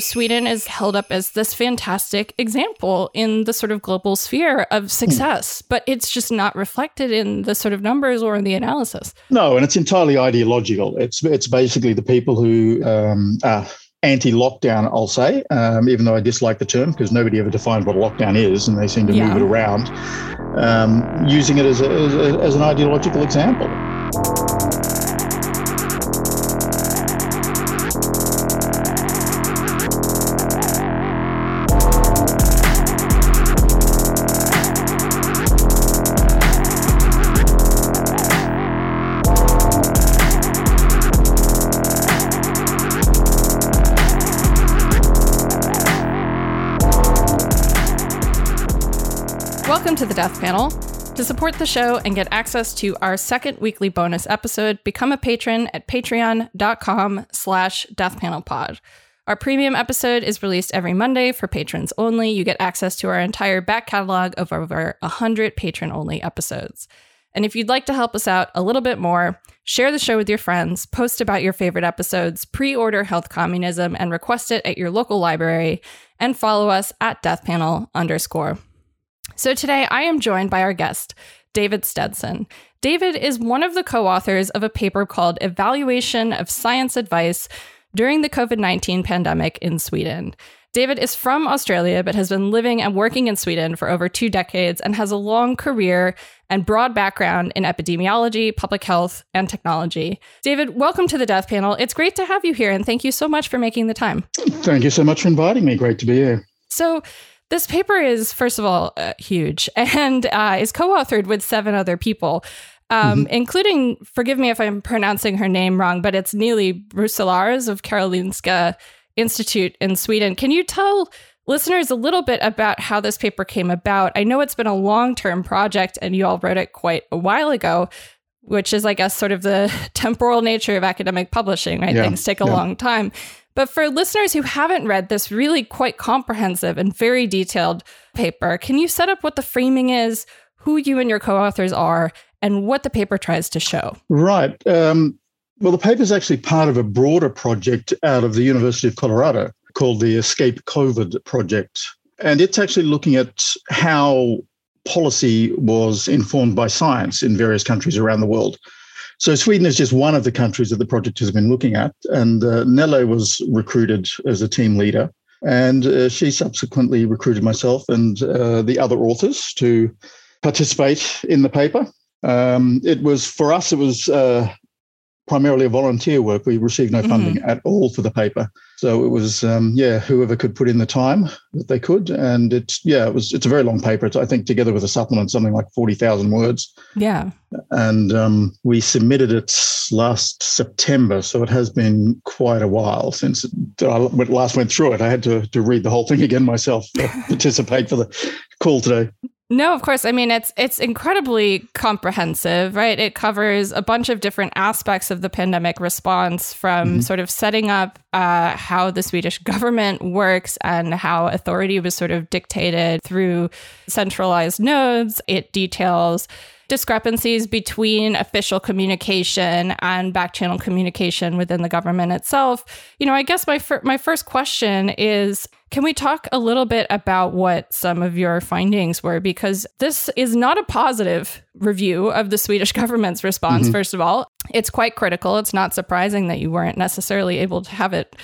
Sweden is held up as this fantastic example in the sort of global sphere of success, but it's just not reflected in the sort of numbers or in the analysis. No, and it's entirely ideological. It's it's basically the people who um, are anti-lockdown, I'll say, um, even though I dislike the term because nobody ever defined what a lockdown is, and they seem to Yeah. move it around, um, using it as, a, as, a, as an ideological example. To the Death Panel. To support the show and get access to our second weekly bonus episode, become a patron at patreon.com slash deathpanelpod. Our premium episode is released every Monday for patrons only. You get access to our entire back catalog of over 100 patron-only episodes. And if you'd like to help us out a little bit more, share the show with your friends, post about your favorite episodes, pre-order Health Communism, and request it at your local library, and follow us at deathpanel underscore. So today I am joined by our guest, David Steadson. David is one of the co authors of a paper called Evaluation of Science Advice During the COVID 19 Pandemic in Sweden. David is from Australia, but has been living and working in Sweden for over two decades and has a long career and broad background in epidemiology, public health, and technology. David, welcome to the Death Panel. It's great to have you here, and thank you so much for making the time. Thank you so much for inviting me. Great to be here. So, this paper is, first of all, uh, huge and uh, is co authored with seven other people, um, including, forgive me if I'm pronouncing her name wrong, but it's Neely Brusselaers of Karolinska Institute in Sweden. Can you tell listeners a little bit about how this paper came about? I know it's been a long term project and you all wrote it quite a while ago. Which is, I guess, sort of the temporal nature of academic publishing, right? Yeah, Things take a yeah. long time. But for listeners who haven't read this really quite comprehensive and very detailed paper, can you set up what the framing is, who you and your co authors are, and what the paper tries to show? Right. Um, well, the paper is actually part of a broader project out of the University of Colorado called the Escape COVID Project. And it's actually looking at how policy was informed by science in various countries around the world. So Sweden is just one of the countries that the project has been looking at. And uh, Nele was recruited as a team leader. And uh, she subsequently recruited myself and uh, the other authors to participate in the paper. Um, it was for us, it was uh, primarily a volunteer work. We received no funding at all for the paper. So it was, um, yeah, whoever could put in the time that they could. And it's, yeah, it was, it's a very long paper. It's, I think together with a supplement, something like 40,000 words. Yeah. And um, we submitted it last September. So it has been quite a while since I last went through it. I had to, to read the whole thing again myself to participate for the call today. No, of course. I mean, it's it's incredibly comprehensive, right? It covers a bunch of different aspects of the pandemic response, from sort of setting up uh, how the Swedish government works and how authority was sort of dictated through centralized nodes. It details discrepancies between official communication and back channel communication within the government itself. You know, I guess my fir- my first question is can we talk a little bit about what some of your findings were because this is not a positive review of the Swedish government's response mm-hmm. first of all. It's quite critical. It's not surprising that you weren't necessarily able to have it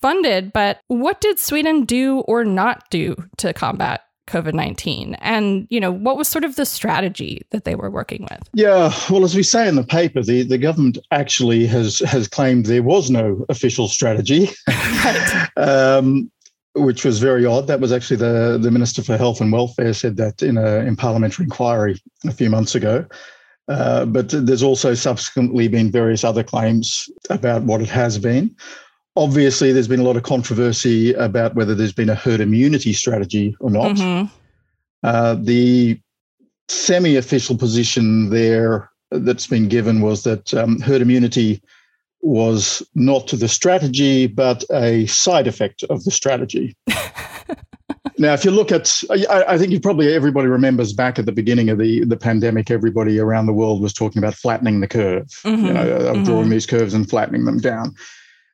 funded, but what did Sweden do or not do to combat COVID 19? And, you know, what was sort of the strategy that they were working with? Yeah, well, as we say in the paper, the, the government actually has has claimed there was no official strategy, Right. um, which was very odd. That was actually the the Minister for Health and Welfare said that in a in parliamentary inquiry a few months ago. Uh, but there's also subsequently been various other claims about what it has been. Obviously, there's been a lot of controversy about whether there's been a herd immunity strategy or not. Mhm. Uh, the semi official position there that's been given was that um, herd immunity was not the strategy, but a side effect of the strategy. now, if you look at, I, I think you probably everybody remembers back at the beginning of the, the pandemic, everybody around the world was talking about flattening the curve, you Mhm, know, of mhm. drawing these curves and flattening them down.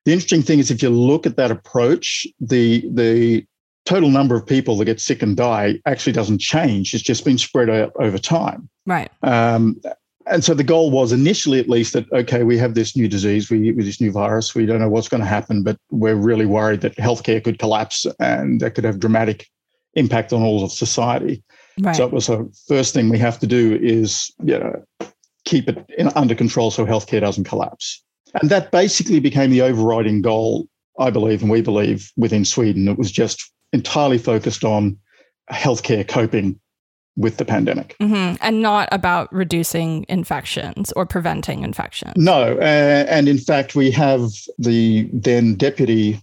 The interesting thing is if you look at that approach, the the total number of people that get sick and die actually doesn't change. It's just been spread out over time. Right. Um, and so the goal was initially, at least, that okay, we have this new disease, we with this new virus, we don't know what's going to happen, but we're really worried that healthcare could collapse and that could have dramatic impact on all of society. Right. So it was the first thing we have to do is you know, keep it in, under control so healthcare doesn't collapse. And that basically became the overriding goal, I believe, and we believe within Sweden. It was just entirely focused on healthcare coping with the pandemic. Mm-hmm. And not about reducing infections or preventing infections. No. Uh, and in fact, we have the then deputy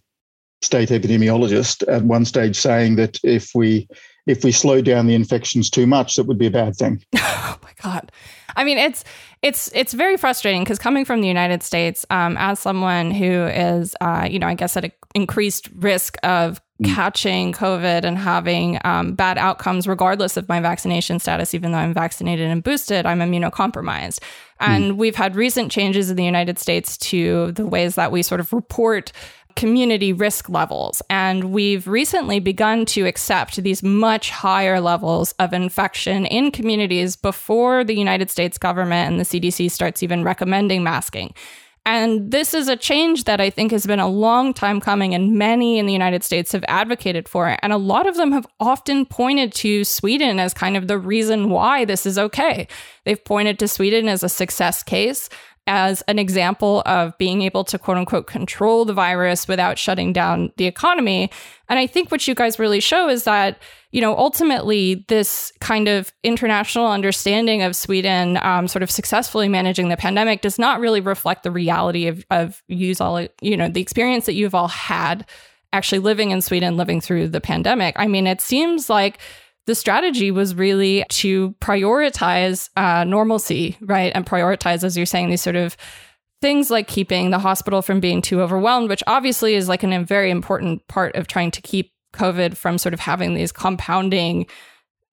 state epidemiologist at one stage saying that if we if we slow down the infections too much, that would be a bad thing. oh my god! I mean, it's it's it's very frustrating because coming from the United States, um, as someone who is, uh, you know, I guess at an increased risk of mm. catching COVID and having um, bad outcomes, regardless of my vaccination status, even though I'm vaccinated and boosted, I'm immunocompromised. And mm. we've had recent changes in the United States to the ways that we sort of report community risk levels. And we've recently begun to accept these much higher levels of infection in communities before the United States government and the CDC starts even recommending masking. And this is a change that I think has been a long time coming, and many in the United States have advocated for it. And a lot of them have often pointed to Sweden as kind of the reason why this is okay. They've pointed to Sweden as a success case as an example of being able to quote unquote control the virus without shutting down the economy. And I think what you guys really show is that, you know, ultimately this kind of international understanding of Sweden um, sort of successfully managing the pandemic does not really reflect the reality of, of use all, you know, the experience that you've all had actually living in Sweden, living through the pandemic. I mean, it seems like the strategy was really to prioritize uh, normalcy, right? And prioritize, as you're saying, these sort of things like keeping the hospital from being too overwhelmed, which obviously is like an, a very important part of trying to keep COVID from sort of having these compounding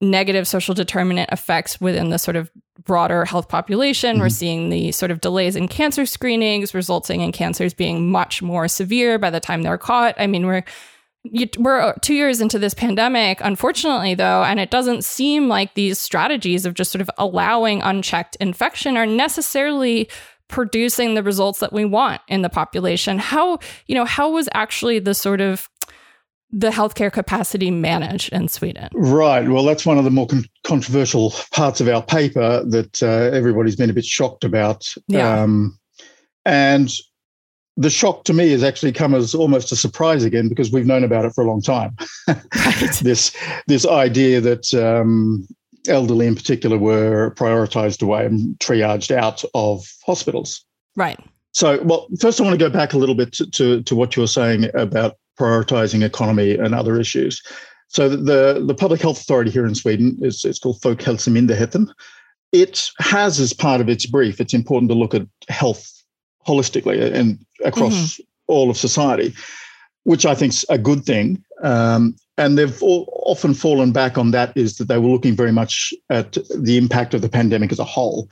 negative social determinant effects within the sort of broader health population. Mm-hmm. We're seeing the sort of delays in cancer screenings, resulting in cancers being much more severe by the time they're caught. I mean, we're you, we're two years into this pandemic, unfortunately, though, and it doesn't seem like these strategies of just sort of allowing unchecked infection are necessarily producing the results that we want in the population. How, you know, how was actually the sort of the healthcare capacity managed in Sweden? Right. Well, that's one of the more con- controversial parts of our paper that uh, everybody's been a bit shocked about. Yeah. Um, and the shock to me has actually come as almost a surprise again because we've known about it for a long time. Right. this this idea that um, elderly in particular were prioritized away and triaged out of hospitals. Right. So, well, first I want to go back a little bit to, to, to what you were saying about prioritizing economy and other issues. So the, the public health authority here in Sweden is it's called Folkhälsomyndigheten. It has as part of its brief, it's important to look at health holistically and across mm-hmm. all of society, which I think is a good thing. Um, and they've all, often fallen back on that is that they were looking very much at the impact of the pandemic as a whole.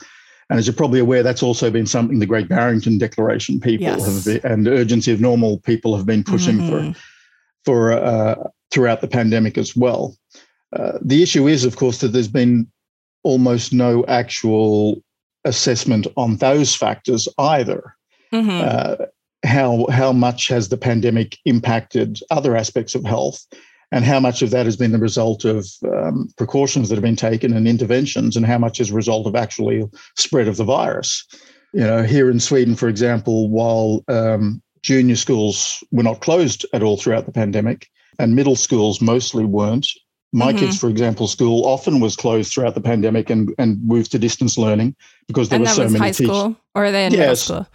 And as you're probably aware, that's also been something the Great Barrington Declaration people yes. have been, and urgency of normal people have been pushing mm-hmm. for for uh, throughout the pandemic as well. Uh, the issue is, of course, that there's been almost no actual assessment on those factors either. Mm-hmm. Uh, how how much has the pandemic impacted other aspects of health, and how much of that has been the result of um, precautions that have been taken and interventions, and how much is a result of actually spread of the virus. You know, here in Sweden, for example, while um, junior schools were not closed at all throughout the pandemic, and middle schools mostly weren't. My mm-hmm. kids, for example, school often was closed throughout the pandemic and, and moved to distance learning because there and were so many high school, or are they in yes. middle school?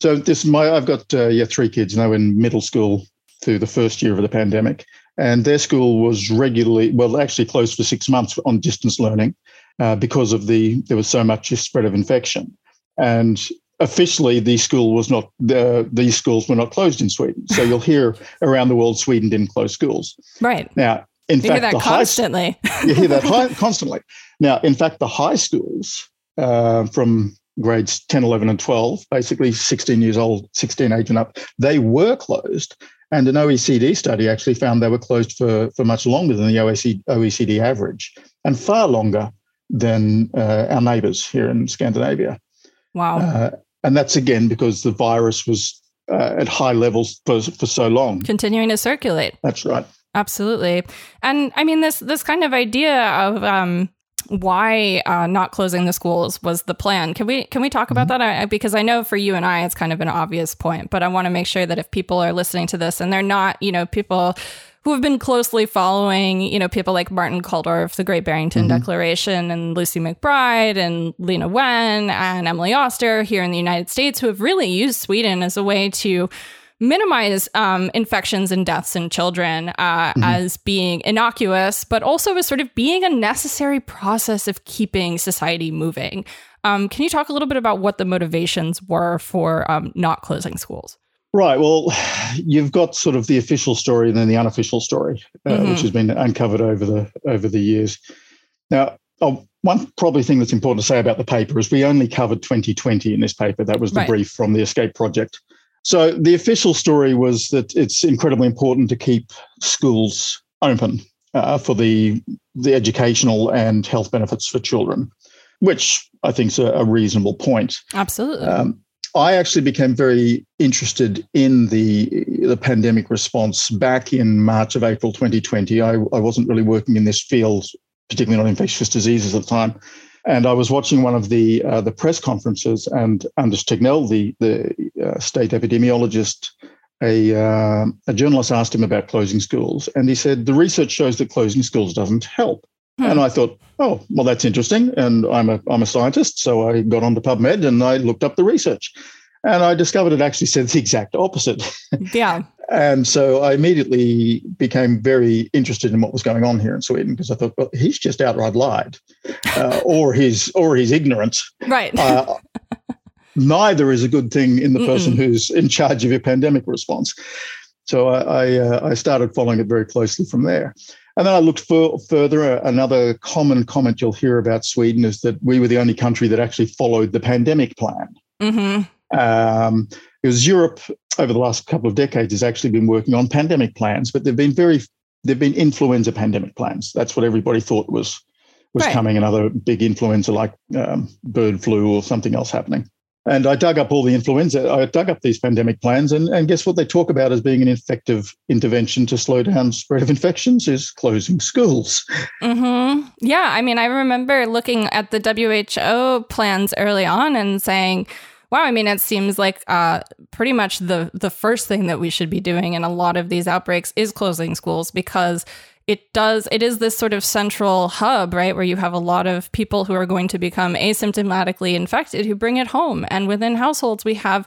So this my I've got uh, yeah three kids now in middle school through the first year of the pandemic, and their school was regularly well actually closed for six months on distance learning uh, because of the there was so much spread of infection, and officially the school was not the these schools were not closed in Sweden. So you'll hear around the world Sweden didn't close schools. Right now, in you fact, hear that constantly. High, you hear that high, constantly. Now, in fact, the high schools uh, from grades 10, 11, and 12, basically 16 years old, 16 age and up, they were closed. And an OECD study actually found they were closed for, for much longer than the OECD, OECD average and far longer than uh, our neighbours here in Scandinavia. Wow. Uh, and that's again because the virus was uh, at high levels for, for so long. Continuing to circulate. That's right. Absolutely. And I mean, this, this kind of idea of, um, why uh, not closing the schools was the plan. Can we can we talk about mm-hmm. that? I, because I know for you and I, it's kind of an obvious point, but I want to make sure that if people are listening to this and they're not, you know, people who have been closely following, you know, people like Martin Kulldorff, the Great Barrington mm-hmm. Declaration, and Lucy McBride and Leana Wen and Emily Oster here in the United States, who have really used Sweden as a way to minimize um, infections and deaths in children uh, mm-hmm. as being innocuous, but also as sort of being a necessary process of keeping society moving. Um, can you talk a little bit about what the motivations were for um, not closing schools? Right. Well, you've got sort of the official story and then the unofficial story, uh, mm-hmm. which has been uncovered over the over the years. Now, oh, one probably thing that's important to say about the paper is we only covered 2020 in this paper. That was the right. brief from the Escape Project. So the official story was that it's incredibly important to keep schools open uh, for the the educational and health benefits for children, which I think is a, a reasonable point. Absolutely. Um, I actually became very interested in the the pandemic response back in March of April 2020. I, I wasn't really working in this field, particularly not infectious diseases at the time. And I was watching one of the uh, the press conferences, and Anders Tegnell, the the uh, state epidemiologist, a uh, a journalist asked him about closing schools, and he said the research shows that closing schools doesn't help. Hmm. And I thought, oh, well, that's interesting. And I'm a I'm a scientist, so I got onto PubMed and I looked up the research, and I discovered it actually said the exact opposite. Yeah. And so I immediately became very interested in what was going on here in Sweden because I thought, well, he's just outright lied, uh, or he's or he's ignorant. Right. Uh, neither is a good thing in the person Mm-mm. who's in charge of your pandemic response. So I I, uh, I, started following it very closely from there. And then I looked for, further. Another common comment you'll hear about Sweden is that we were the only country that actually followed the pandemic plan. Mm-hmm. Um, because Europe over the last couple of decades has actually been working on pandemic plans, but they've been very they've been influenza pandemic plans. That's what everybody thought was was right. coming, another big influenza like um, bird flu or something else happening. And I dug up all the influenza. I dug up these pandemic plans, and, and guess what they talk about as being an effective intervention to slow down spread of infections is closing schools. Mm-hmm. Yeah, I mean, I remember looking at the WHO plans early on and saying, wow, I mean, it seems like uh, pretty much the the first thing that we should be doing in a lot of these outbreaks is closing schools because it does it is this sort of central hub right where you have a lot of people who are going to become asymptomatically infected who bring it home and within households we have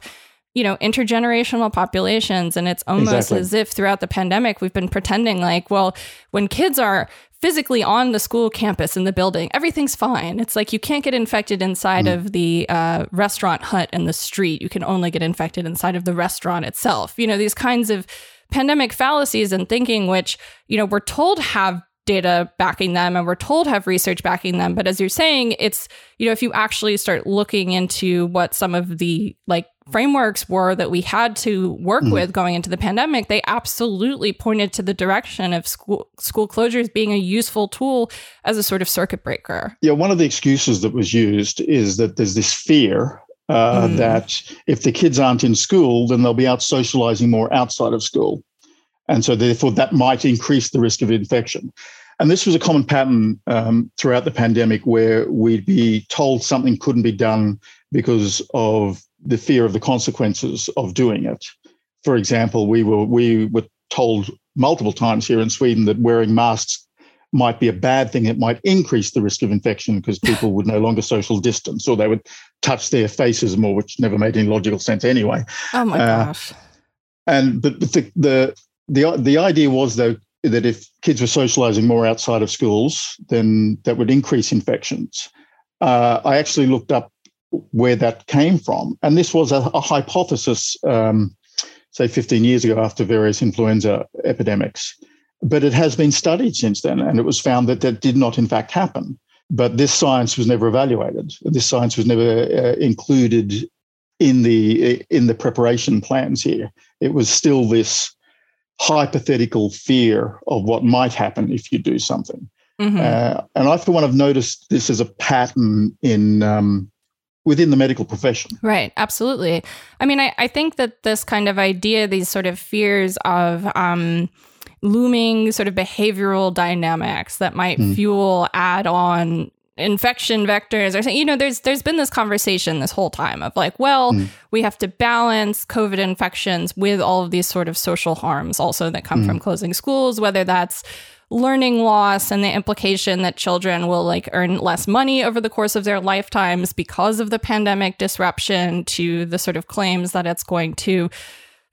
you know intergenerational populations and it's almost exactly. as if throughout the pandemic we've been pretending like well when kids are physically on the school campus in the building, everything's fine. It's like you can't get infected inside mm. of the uh, restaurant hut in the street. You can only get infected inside of the restaurant itself. You know, these kinds of pandemic fallacies and thinking, which, you know, we're told have data backing them and we're told have research backing them but as you're saying it's you know if you actually start looking into what some of the like frameworks were that we had to work mm. with going into the pandemic they absolutely pointed to the direction of school school closures being a useful tool as a sort of circuit breaker yeah one of the excuses that was used is that there's this fear uh, mm. that if the kids aren't in school then they'll be out socializing more outside of school and so, therefore, that might increase the risk of infection. And this was a common pattern um, throughout the pandemic where we'd be told something couldn't be done because of the fear of the consequences of doing it. For example, we were we were told multiple times here in Sweden that wearing masks might be a bad thing. It might increase the risk of infection because people would no longer social distance or they would touch their faces more, which never made any logical sense anyway. Oh my uh, gosh. And but the, the the the idea was though that if kids were socializing more outside of schools, then that would increase infections. Uh, I actually looked up where that came from, and this was a, a hypothesis, um, say 15 years ago after various influenza epidemics. But it has been studied since then, and it was found that that did not, in fact, happen. but this science was never evaluated. This science was never uh, included in the in the preparation plans here. It was still this hypothetical fear of what might happen if you do something. Mm-hmm. Uh, and I, for one, have noticed this as a pattern in um, within the medical profession. Right, absolutely. I mean, I, I think that this kind of idea, these sort of fears of um, looming sort of behavioral dynamics that might mm. fuel add-on infection vectors or something. You know, there's there's been this conversation this whole time of like, well, mm. we have to balance COVID infections with all of these sort of social harms also that come mm. from closing schools, whether that's learning loss and the implication that children will like earn less money over the course of their lifetimes because of the pandemic disruption to the sort of claims that it's going to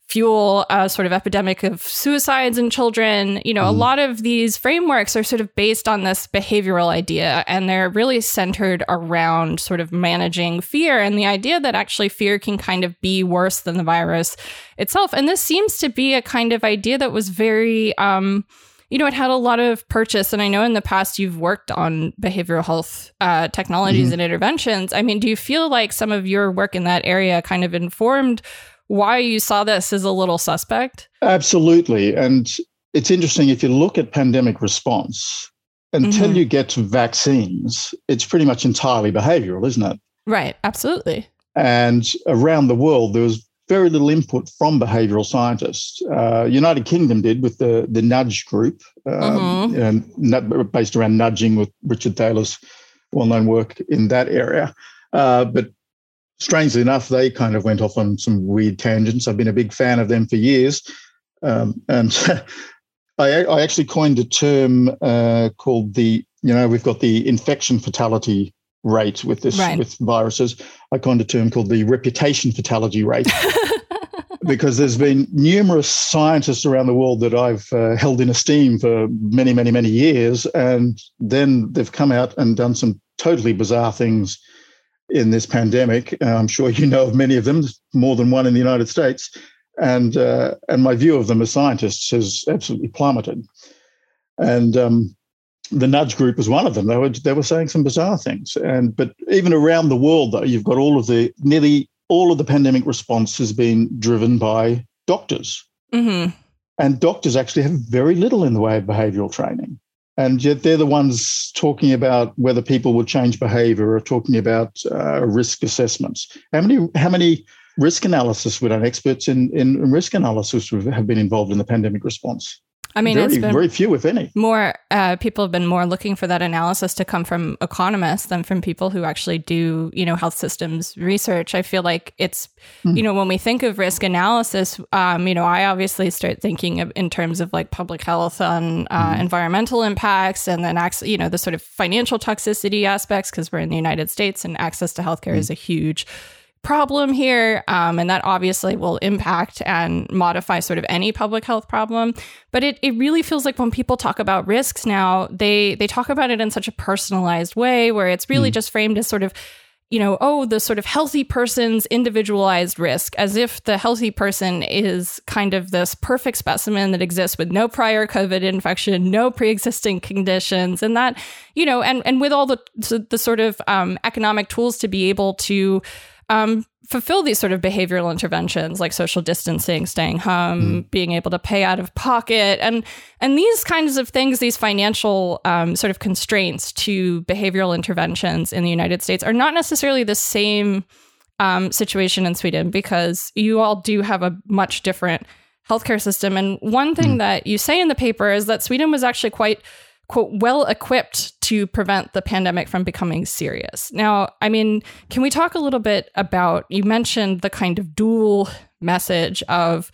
fuel a sort of epidemic of suicides in children. You know, mm. a lot of these frameworks are sort of based on this behavioral idea and they're really centered around sort of managing fear and the idea that actually fear can kind of be worse than the virus itself. And this seems to be a kind of idea that was very, um, you know, it had a lot of purchase. And I know in the past you've worked on behavioral health uh, technologies mm-hmm. and interventions. I mean, do you feel like some of your work in that area kind of informed why you saw this as a little suspect? Absolutely. And it's interesting if you look at pandemic response, until mm-hmm. you get to vaccines, it's pretty much entirely behavioral, isn't it? Right, absolutely. And around the world, there was very little input from behavioral scientists. Uh, United Kingdom did with the the Nudge Group, um, mm-hmm. and based around nudging with Richard Thaler's well-known work in that area. Uh, but strangely enough, they kind of went off on some weird tangents. I've been a big fan of them for years. Um, and I, I, actually coined a term uh, called the, you know, we've got the infection fatality rate with this right. with viruses. I coined a term called the reputation fatality rate. because there's been numerous scientists around the world that I've uh, held in esteem for many, many, many years. And then they've come out and done some totally bizarre things in this pandemic. Uh, I'm sure you know of many of them, more than one in the United States, and uh, and my view of them as scientists has absolutely plummeted. And um, the Nudge Group was one of them. They were they were saying some bizarre things, and but even around the world, though, you've got all of the nearly all of the pandemic response has been driven by doctors. Mm-hmm. And doctors actually have very little in the way of behavioral training and yet they're the ones talking about whether people will change behavior or talking about uh, risk assessments. How many how many risk analysis would an experts in, in risk analysis have been involved in the pandemic response? I mean, very, it's been very few, if any. More uh, people have been more looking for that analysis to come from economists than from people who actually do, you know, health systems research. I feel like it's, mm. you know, when we think of risk analysis, um, you know, I obviously start thinking of, in terms of like public health on uh, mm. environmental impacts, and then, ac- you know, the sort of financial toxicity aspects because we're in the United States and access to healthcare mm. is a huge problem here. Um, and that obviously will impact and modify sort of any public health problem. But it, it really feels like when people talk about risks now, they they talk about it in such a personalized way where it's really mm. just framed as sort of you know, oh, the sort of healthy person's individualized risk, as if the healthy person is kind of this perfect specimen that exists with no prior COVID infection, no pre-existing conditions, and that, you know, and and with all the the sort of um, economic tools to be able to um, fulfill these sort of behavioral interventions like social distancing, staying home, mm. being able to pay out of pocket, and and these kinds of things, these financial um, sort of constraints to behavioral interventions in the United States are not necessarily the same um, situation in Sweden because you all do have a much different healthcare system. And one thing mm. that you say in the paper is that Sweden was actually quite quote, well equipped to prevent the pandemic from becoming serious. Now, I mean, can we talk a little bit about you mentioned the kind of dual message of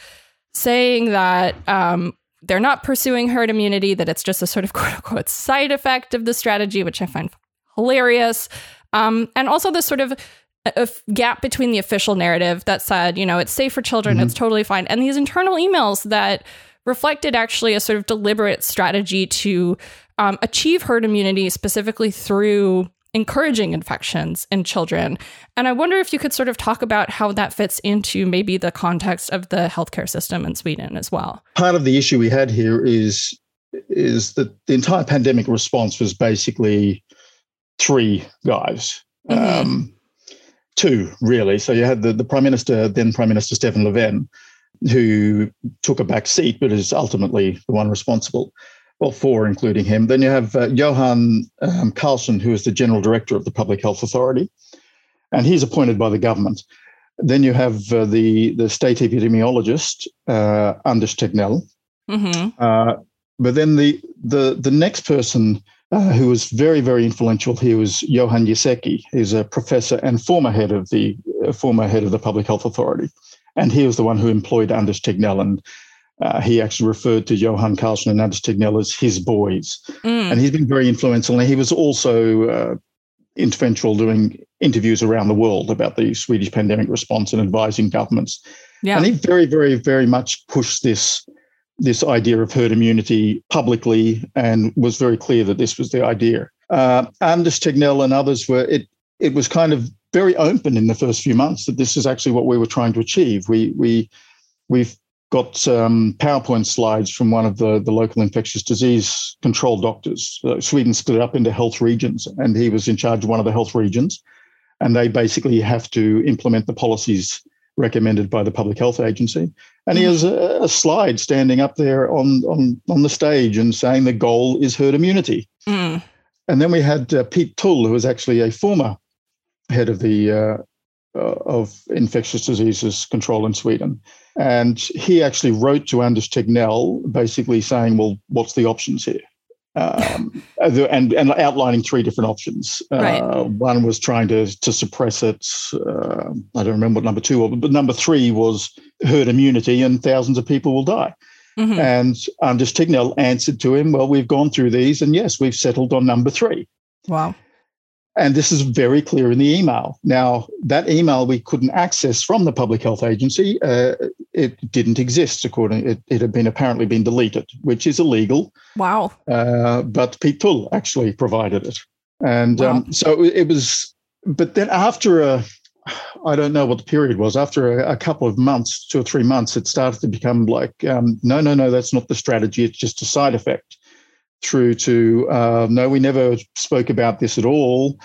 saying that um, they're not pursuing herd immunity, that it's just a sort of quote unquote side effect of the strategy, which I find hilarious. Um, and also this sort of a gap between the official narrative that said, you know, it's safe for children, mm-hmm. it's totally fine, and these internal emails that reflected actually a sort of deliberate strategy to um, achieve herd immunity specifically through encouraging infections in children. And I wonder if you could sort of talk about how that fits into maybe the context of the healthcare system in Sweden as well. Part of the issue we had here is is that the entire pandemic response was basically three guys. Mm-hmm. Um, two, really. So you had the, the Prime Minister, then Prime Minister Stefan Löfven, who took a back seat, but is ultimately the one responsible. Well, four, including him. Then you have uh, Johan um, Carlsson, who is the General Director of the Public Health Authority, and he's appointed by the government. Then you have uh, the, the state epidemiologist, uh, Anders Tegnell. Mm-hmm. Uh, but then the, the, the next person uh, who was very, very influential here was Johan Giesecke. He's a professor and former head of the uh, former head of the Public Health Authority, and he was the one who employed Anders Tegnell, and uh, he actually referred to Johan Carlsson and Anders Tegnell as his boys, mm. and he's been very influential. And he was also uh, influential doing interviews around the world about the Swedish pandemic response and advising governments. Yeah. And he very, very, very much pushed this this idea of herd immunity publicly and was very clear that this was the idea. Uh, Anders Tegnell and others were it. It was kind of very open in the first few months that this is actually what we were trying to achieve. We we we've got um, PowerPoint slides from one of the, the local infectious disease control doctors. Uh, Sweden split up into health regions, and he was in charge of one of the health regions. And they basically have to implement the policies recommended by the Public Health Agency. And he mm-hmm. has a, a slide standing up there on, on, on the stage and saying the goal is herd immunity. Mm. And then we had uh, Peet Tüll, who was actually a former head of the uh, uh, of infectious diseases control in Sweden. And he actually wrote to Anders Tegnell basically saying, well, what's the options here? Um, and, and outlining three different options. Right. Uh, one was trying to, to suppress it. Uh, I don't remember what number two was, but number three was herd immunity and thousands of people will die. Mm-hmm. And Anders Tegnell answered to him, well, we've gone through these and yes, we've settled on number three. Wow. And this is very clear in the email. Now, that email we couldn't access from the Public Health Agency. Uh, it didn't exist, according it, it had been apparently been deleted, which is illegal. Wow. Uh, but Peet Tüll actually provided it. And wow. um, so it was, but then after a, I don't know what the period was, after a, a, couple of months, two or three months, it started to become like, um, no, no, no, that's not the strategy. It's just a side effect through to uh, no, we never spoke about this at all,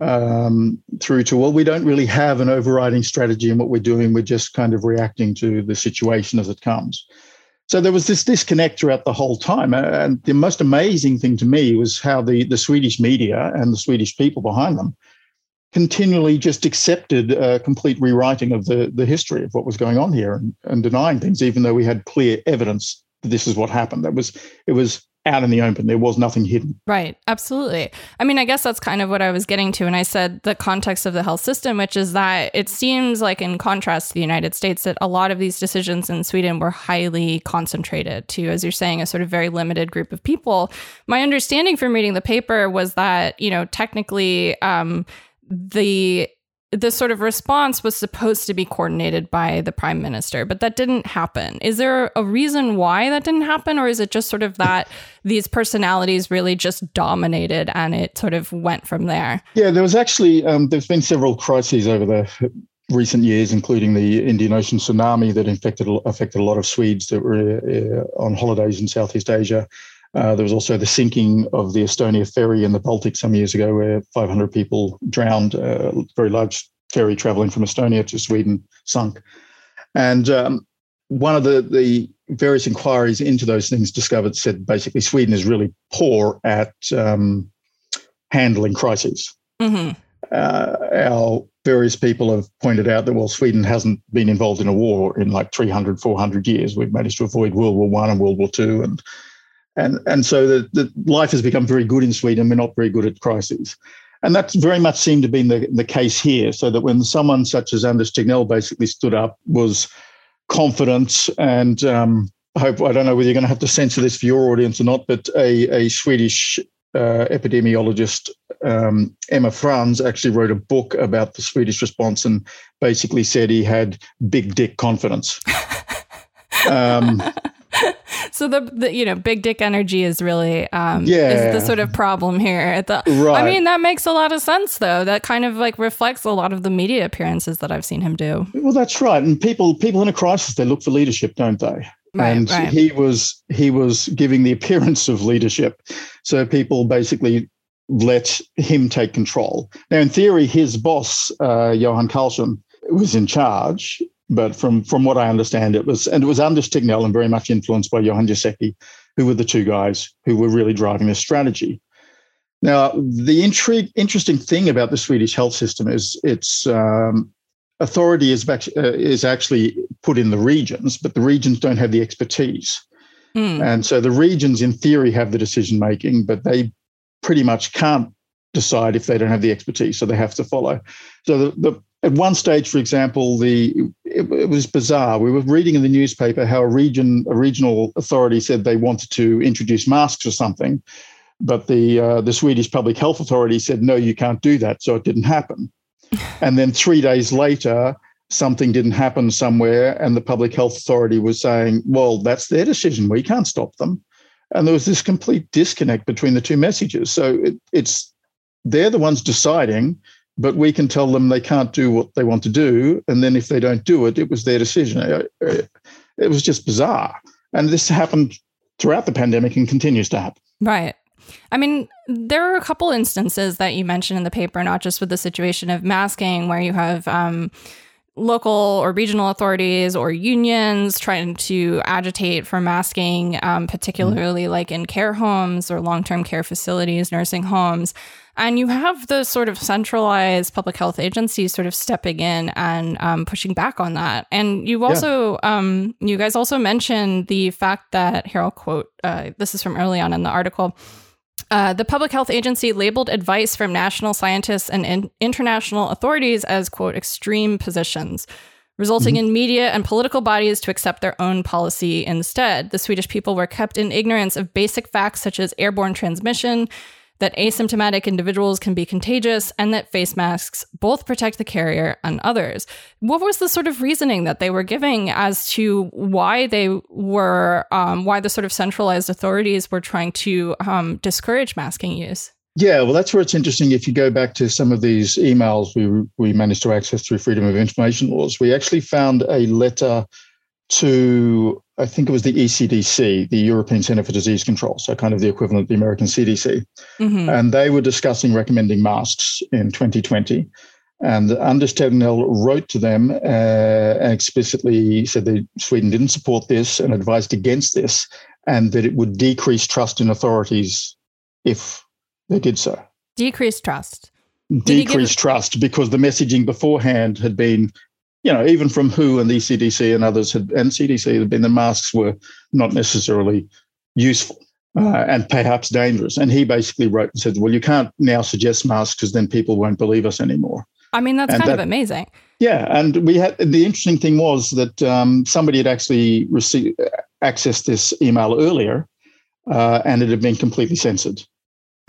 um, through to well, we don't really have an overriding strategy in what we're doing. We're just kind of reacting to the situation as it comes. So there was this disconnect throughout the whole time. And the most amazing thing to me was how the, the Swedish media and the Swedish people behind them continually just accepted a complete rewriting of the, the history of what was going on here and, and denying things, even though we had clear evidence that this is what happened. That was it was out in the open. There was nothing hidden. Right. Absolutely. I mean, I guess that's kind of what I was getting to. And I said the context of the health system, which is that it seems like, in contrast to the United States, that a lot of these decisions in Sweden were highly concentrated to, as you're saying, a sort of very limited group of people. My understanding from reading the paper was that, you know, technically, um, the the sort of response was supposed to be coordinated by the prime minister, but that didn't happen. Is there a reason why that didn't happen, or is it just sort of that these personalities really just dominated and it sort of went from there? Yeah, there was actually um, there's been several crises over the recent years, including the Indian Ocean tsunami that infected affected a lot of Swedes that were uh, on holidays in Southeast Asia. Uh, there was also the sinking of the Estonia ferry in the Baltic some years ago, where 500 people drowned. A uh, very large ferry traveling from Estonia to Sweden sunk. And um, one of the, the various inquiries into those things discovered said basically Sweden is really poor at um, handling crises. Mm-hmm. Uh, our various people have pointed out that, well, Sweden hasn't been involved in a war in like 300, 400 years. We've managed to avoid World War One and World War Two, and and and so the, the life has become very good in Sweden. We're not very good at crises. And that's very much seemed to be the, the case here. So that when someone such as Anders Tegnell basically stood up, was confident and um, I hope I don't know whether you're going to have to censor this for your audience or not, but a, a Swedish uh, epidemiologist um, Emma Frans actually wrote a book about the Swedish response and basically said he had big dick confidence. um, so the, the, you know big dick energy is really um yeah. is the sort of problem here. The, right. I mean that makes a lot of sense though. That kind of like reflects a lot of the media appearances that I've seen him do. Well, that's right. And people people in a crisis they look for leadership, don't they? Right, and right. he was he was giving the appearance of leadership. So people basically let him take control. Now, in theory, his boss, uh, Johan Carlsson, was in charge, but from, from what I understand, it was, and it was Anders Tegnell and very much influenced by Johan Giesecke, who were the two guys who were really driving this strategy. Now, the intrigue, interesting thing about the Swedish health system is its um, authority is, back, uh, is actually put in the regions, but the regions don't have the expertise. Mm. And so the regions, in theory, have the decision making, but they pretty much can't decide if they don't have the expertise, so they have to follow. So the, the at one stage, for example, the it, it, was bizarre. We were reading in the newspaper how a region, a regional authority said they wanted to introduce masks or something, but the uh, the Swedish Public Health Authority said no, you can't do that, so it didn't happen. and then three days later, something didn't happen somewhere, and the Public Health Authority was saying, well, that's their decision. We can't stop them. And there was this complete disconnect between the two messages. So it, it's they're the ones deciding, but we can tell them they can't do what they want to do. And then if they don't do it, it was their decision. It was just bizarre. And this happened throughout the pandemic and continues to happen. Right. I mean, there are a couple instances that you mentioned in the paper, not just with the situation of masking, where you have um, local or regional authorities or unions trying to agitate for masking, um, particularly mm. like in care homes or long term care facilities, nursing homes. And you have the sort of centralized public health agencies sort of stepping in and um, pushing back on that. And you've also, yeah. um, you guys also mentioned the fact that, here I'll quote, uh, this is from early on in the article uh, the Public Health Agency labeled advice from national scientists and in- international authorities as, quote, extreme positions, resulting mm-hmm. in media and political bodies to accept their own policy instead. The Swedish people were kept in ignorance of basic facts such as airborne transmission, that asymptomatic individuals can be contagious, and that face masks both protect the carrier and others. What was the sort of reasoning that they were giving as to why they were, um, why the sort of centralized authorities were trying to um, discourage masking use? Yeah, well, that's where it's interesting. If you go back to some of these emails we we managed to access through freedom of information laws, we actually found a letter to I think it was the ECDC, the European Center for Disease Control, so kind of the equivalent of the American CDC. Mm-hmm. And they were discussing recommending masks in 2020. And Anders Tegnell wrote to them uh, and explicitly said that Sweden didn't support this and advised against this, and that it would decrease trust in authorities if they did so. Decrease trust. Decrease trust because the messaging beforehand had been you know, even from WHO and the ECDC and others had, and CDC had been the masks were not necessarily useful uh, and perhaps dangerous. And he basically wrote and said, well, you can't now suggest masks because then people won't believe us anymore. I mean, that's and kind that, of amazing. Yeah, and we had the interesting thing was that um, somebody had actually received accessed this email earlier, uh, and it had been completely censored.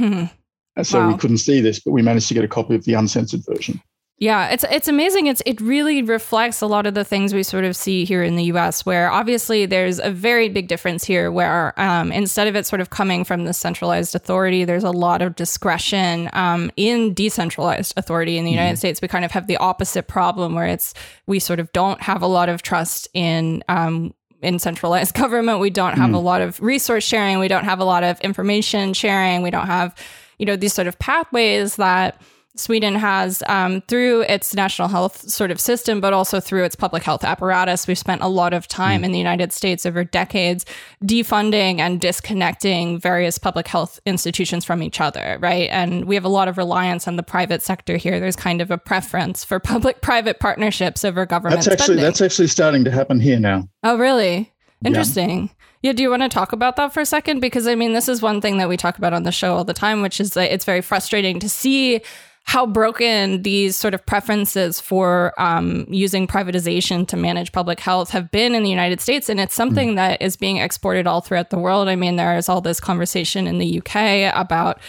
Mm-hmm. So wow. we couldn't see this, but we managed to get a copy of the uncensored version. Yeah, it's it's amazing. It's it really reflects a lot of the things we sort of see here in the U.S., where obviously there's a very big difference here, where um, instead of it sort of coming from the centralized authority, there's a lot of discretion um, in decentralized authority in the mm-hmm. United States. We kind of have the opposite problem, where it's we sort of don't have a lot of trust in um, in centralized government. We don't have mm. a lot of resource sharing. We don't have a lot of information sharing. We don't have, you know, these sort of pathways that Sweden has um, through its national health sort of system, but also through its public health apparatus. We've spent a lot of time mm. in the United States over decades defunding and disconnecting various public health institutions from each other, right? And we have a lot of reliance on the private sector here. There's kind of a preference for public-private partnerships over government. That's actually spending. that's actually starting to happen here now. Oh, really? Interesting. Yeah. Yeah, do you want to talk about that for a second? Because I mean, this is one thing that we talk about on the show all the time, which is that it's very frustrating to see how broken these sort of preferences for um, using privatization to manage public health have been in the United States. And it's something mm. that is being exported all throughout the world. I mean, there is all this conversation in the UK about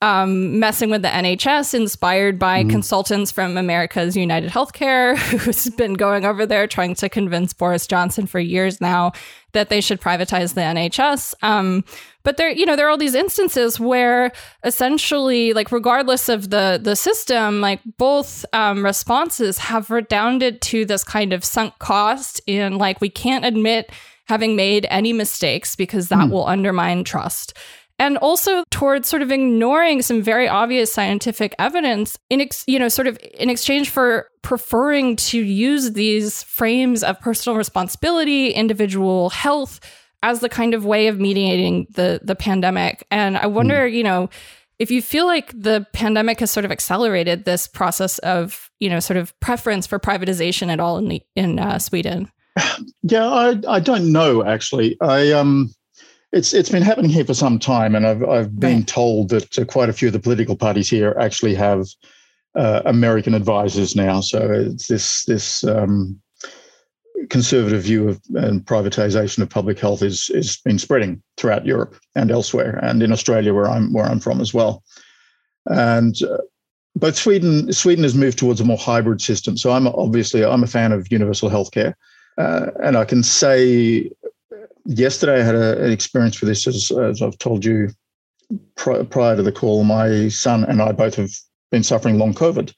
um, messing with the NHS, inspired by mm. consultants from America's United Healthcare, who's been going over there trying to convince Boris Johnson for years now that they should privatize the NHS. Um, but there, you know, there are all these instances where essentially, like, regardless of the the system, like both um, responses have redounded to this kind of sunk cost in like we can't admit having made any mistakes because that mm. will undermine trust. and also towards sort of ignoring some very obvious scientific evidence in ex- you know sort of in exchange for preferring to use these frames of personal responsibility individual health as the kind of way of mediating the the pandemic and i wonder mm. you know if you feel like the pandemic has sort of accelerated this process of you know sort of preference for privatization at all in the in uh, sweden yeah i i don't know actually i um it's it's been happening here for some time, and I've I've been right. told that uh, quite a few of the political parties here actually have uh, American advisors now. So it's this this um, conservative view of and privatization of public health is is been spreading throughout Europe and elsewhere, and in Australia, where I'm where I'm from as well. And uh, both Sweden Sweden has moved towards a more hybrid system. So I'm obviously I'm a fan of universal healthcare, uh, and I can say yesterday I had a, an experience with this, as, as I've told you pri- prior to the call. My son and I both have been suffering long COVID.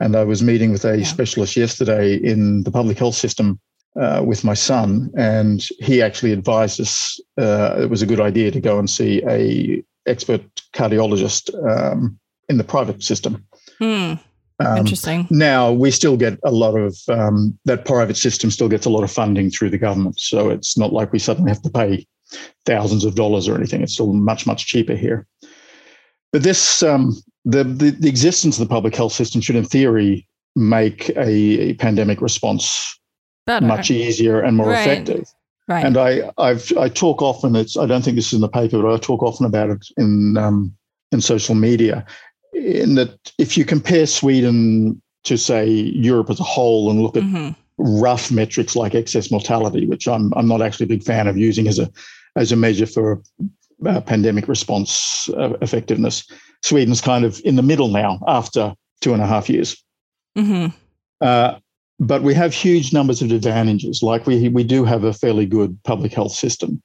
And I was meeting with a yeah. specialist yesterday in the public health system uh, with my son, and he actually advised us uh, it was a good idea to go and see a expert cardiologist um, in the private system. Hmm. Um, Interesting. Now we still get a lot of um, that private system still gets a lot of funding through the government, so it's not like we suddenly have to pay thousands of dollars or anything. It's still much much cheaper here. But this um, the, the, the existence of the public health system should, in theory, make a, a pandemic response Better. much easier and more right. effective. Right. And I I've I talk often. It's I don't think this is in the paper, but I talk often about it in um, in social media in that if you compare Sweden to say Europe as a whole and look at mm-hmm. rough metrics like excess mortality, which I'm I'm not actually a big fan of using as a as a measure for uh, pandemic response uh, effectiveness. Sweden's kind of in the middle now after two and a half years. Mm-hmm. Uh, but we have huge numbers of advantages. Like we we do have a fairly good public health system.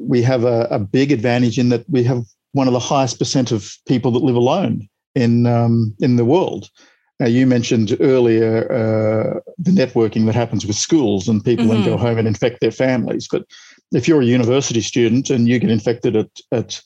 We have a, a big advantage in that we have one of the highest percent of people that live alone in um, in the world. Now, you mentioned earlier uh, the networking that happens with schools, and people mm-hmm. then go home and infect their families. But if you're a university student and you get infected at at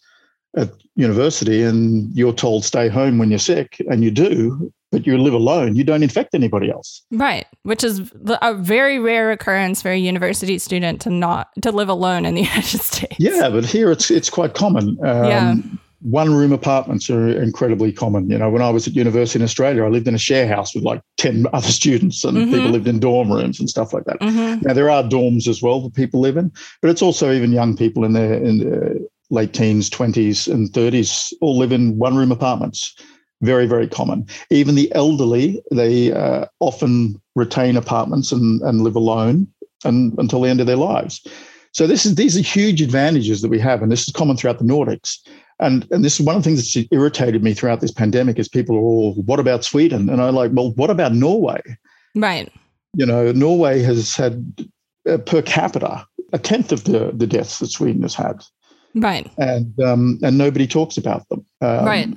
at university, and you're told stay home when you're sick, and you do, but you live alone, you don't infect anybody else. Right, which is a very rare occurrence for a university student to not to live alone in the United States. Yeah, but here it's it's quite common. Um, yeah one room apartments are incredibly common. You know, when I was at university in Australia, I lived in a share house with like 10 other students and mm-hmm. people lived in dorm rooms and stuff like that. Mm-hmm. Now, there are dorms as well that people live in, but it's also even young people in their, in their late teens, 20s, and 30s all live in one room apartments. Very, very common. Even the elderly, they uh, often retain apartments and, and live alone and, until the end of their lives. So this is these are huge advantages that we have, and this is common throughout the Nordics. And, and this is one of the things that's irritated me throughout this pandemic is people are all, what about Sweden? And I'm like, well, what about Norway? Right. You know, Norway has had uh, per capita a tenth of the, the deaths that Sweden has had. Right. And um, and nobody talks about them. Um, right.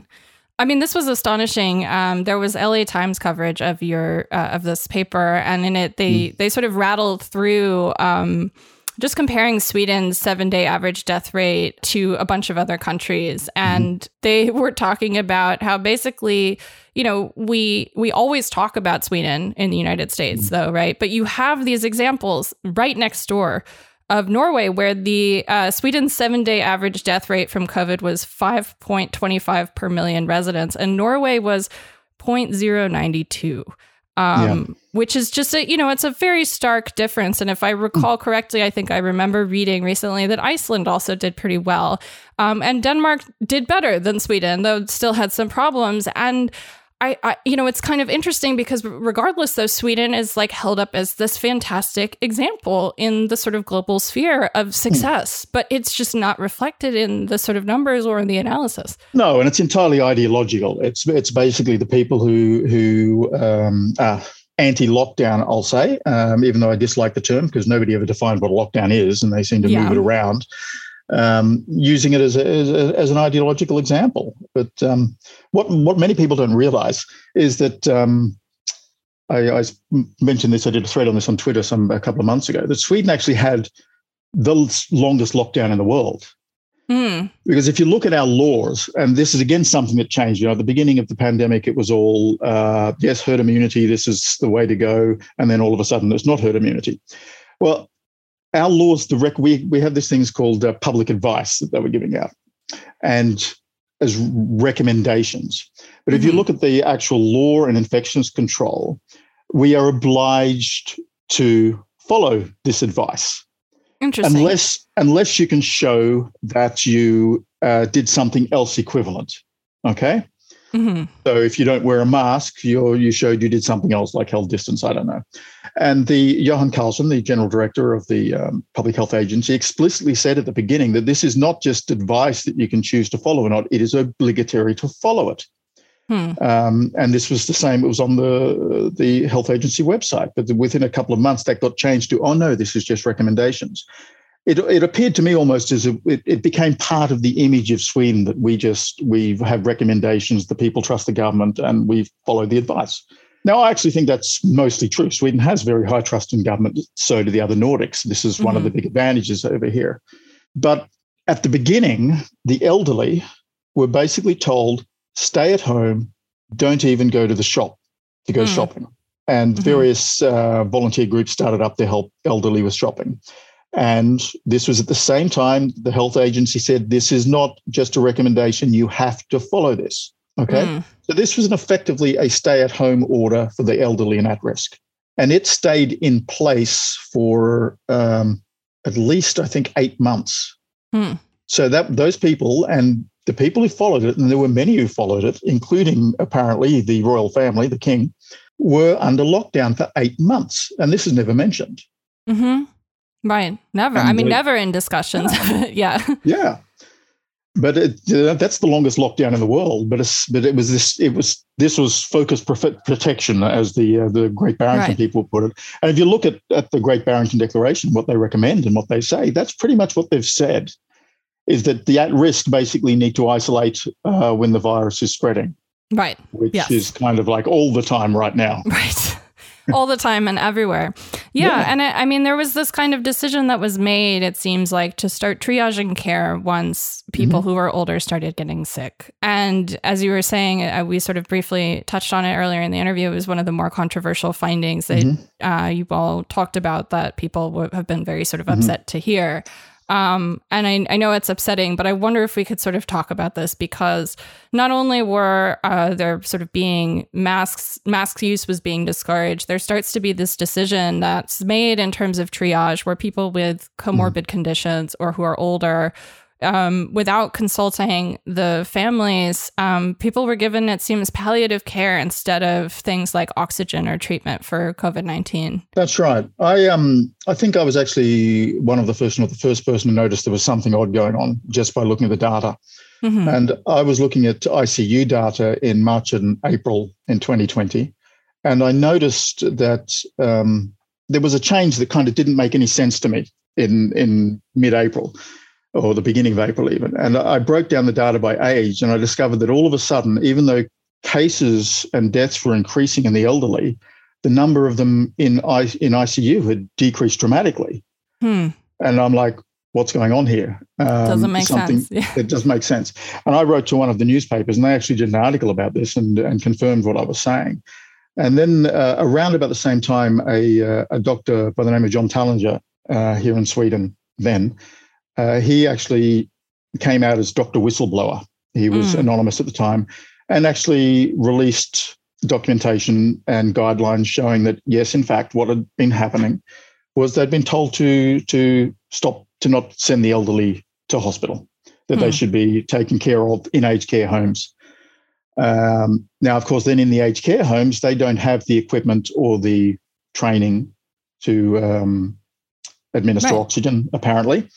I mean, this was astonishing. Um, there was LA Times coverage of your uh, of this paper, and in it, they mm. they sort of rattled through um, just comparing Sweden's seven day average death rate to a bunch of other countries. Mm-hmm. And mm-hmm. they were talking about how basically, you know, we we always talk about Sweden in the United States, mm-hmm. though, right? But you have these examples right next door of Norway, where the uh, Sweden's seven day average death rate from COVID was 5.25 per million residents, and Norway was 0.092 um, yeah. which is just a you know it's a very stark difference. And if I recall correctly, I think I remember reading recently that Iceland also did pretty well, um, and Denmark did better than Sweden, though still had some problems. And I, I, you know, it's kind of interesting because regardless, though, Sweden is like held up as this fantastic example in the sort of global sphere of success, mm. but it's just not reflected in the sort of numbers or in the analysis. No, and it's entirely ideological. It's it's basically the people who who um, are anti-lockdown. I'll say, um, even though I dislike the term because nobody ever defined what a lockdown is, and they seem to yeah. move it around um, using it as, a, as, a, as, an ideological example. But um, what what many people don't realize is that um, I, I, mentioned this. I did a thread on this on Twitter some a couple of months ago. That Sweden actually had the longest lockdown in the world. Mm. Because if you look at our laws, and this is again something that changed, you know, at the beginning of the pandemic, it was all, uh, yes, herd immunity, this is the way to go. And then all of a sudden, it's not herd immunity. Well, our laws, the rec- we, we have these things called uh, public advice that they were giving out and as recommendations. But if you Mhm. look at the actual law and infections control, we are obliged to follow this advice Interesting. unless unless you can show that you uh, did something else equivalent. Okay, Mhm. so if you don't wear a mask, you you showed you did something else like held distance. I don't know. And the Johan Carlson, the general director of the um, Public Health Agency, explicitly said at the beginning that this is not just advice that you can choose to follow or not; it is obligatory to follow it. Hmm. Um, and this was the same. It was on the the health agency website, but within a couple of months, that got changed to oh no, this is just recommendations. It, it appeared to me almost as if it, it became part of the image of Sweden that we just we have recommendations, the people trust the government, and we follow the advice. Now, I actually think that's mostly true. Sweden has very high trust in government. So do the other Nordics. This is one of the big advantages over here. But at the beginning, the elderly were basically told stay at home, don't even go to the shop to go Hmm. shopping. And Mhm. various uh, volunteer groups started up to help elderly with shopping. And this was at the same time the health agency said, this is not just a recommendation, you have to follow this. Okay. Mm. So this was an effectively a stay at home order for the elderly and at risk. And it stayed in place for um, at least, I think, eight months. Hmm. So that those people and the people who followed it, and there were many who followed it, including apparently the royal family, the king, were under lockdown for eight months. And this is never mentioned. hmm Right. Never. I mean, the- never in discussions. yeah. Yeah. But it, uh, that's the longest lockdown in the world. But it's, but it was this it was this was focused protection as the uh, the Great Barrington Right. people put it. And if you look at at the Great Barrington Declaration, what they recommend and what they say, that's pretty much what they've said. Is that the at risk basically need to isolate uh, when the virus is spreading, Right. which Yes. is kind of like all the time right now. Right. All the time and everywhere. Yeah. Yeah. And I, I mean, there was this kind of decision that was made, it seems like, to start triaging care once people who were older started getting sick. And as you were saying, uh, we sort of briefly touched on it earlier in the interview. It was one of the more controversial findings that Mhm. uh, you all talked about that people would have been very sort of Mhm. upset to hear. Um, and I, I know it's upsetting, but I wonder if we could sort of talk about this because not only were uh, there sort of being masks, mask use was being discouraged, there starts to be this decision that's made in terms of triage where people with comorbid conditions or who are older um, without consulting the families, um, people were given, it seems, palliative care instead of things like oxygen or treatment for COVID 19. That's right. I um I think I was actually one of the first, not the first person to notice there was something odd going on just by looking at the data. Mhm. And I was looking at ICU data in March and April in 2020, and I noticed that um, there was a change that kind of didn't make any sense to me in in mid-April or the beginning of April even. And I broke down the data by age, and I discovered that all of a sudden, even though cases and deaths were increasing in the elderly, the number of them in I, in ICU had decreased dramatically. Hmm. And I'm like, what's going on here? Um, Doesn't make something- sense. Yeah. it does make sense. And I wrote to one of the newspapers, and they actually did an article about this and, and confirmed what I was saying. And then uh, around about the same time, a, uh, a doctor by the name of John Tallinger uh, here in Sweden, then uh, he actually came out as Dr. Whistleblower. He was Mm. anonymous at the time, and actually released documentation and guidelines showing that yes, in fact, what had been happening was they'd been told to to stop to not send the elderly to hospital, that Hmm. they should be taken care of in aged care homes. Um, now, of course, then in the aged care homes, they don't have the equipment or the training to um, administer Right. oxygen, apparently.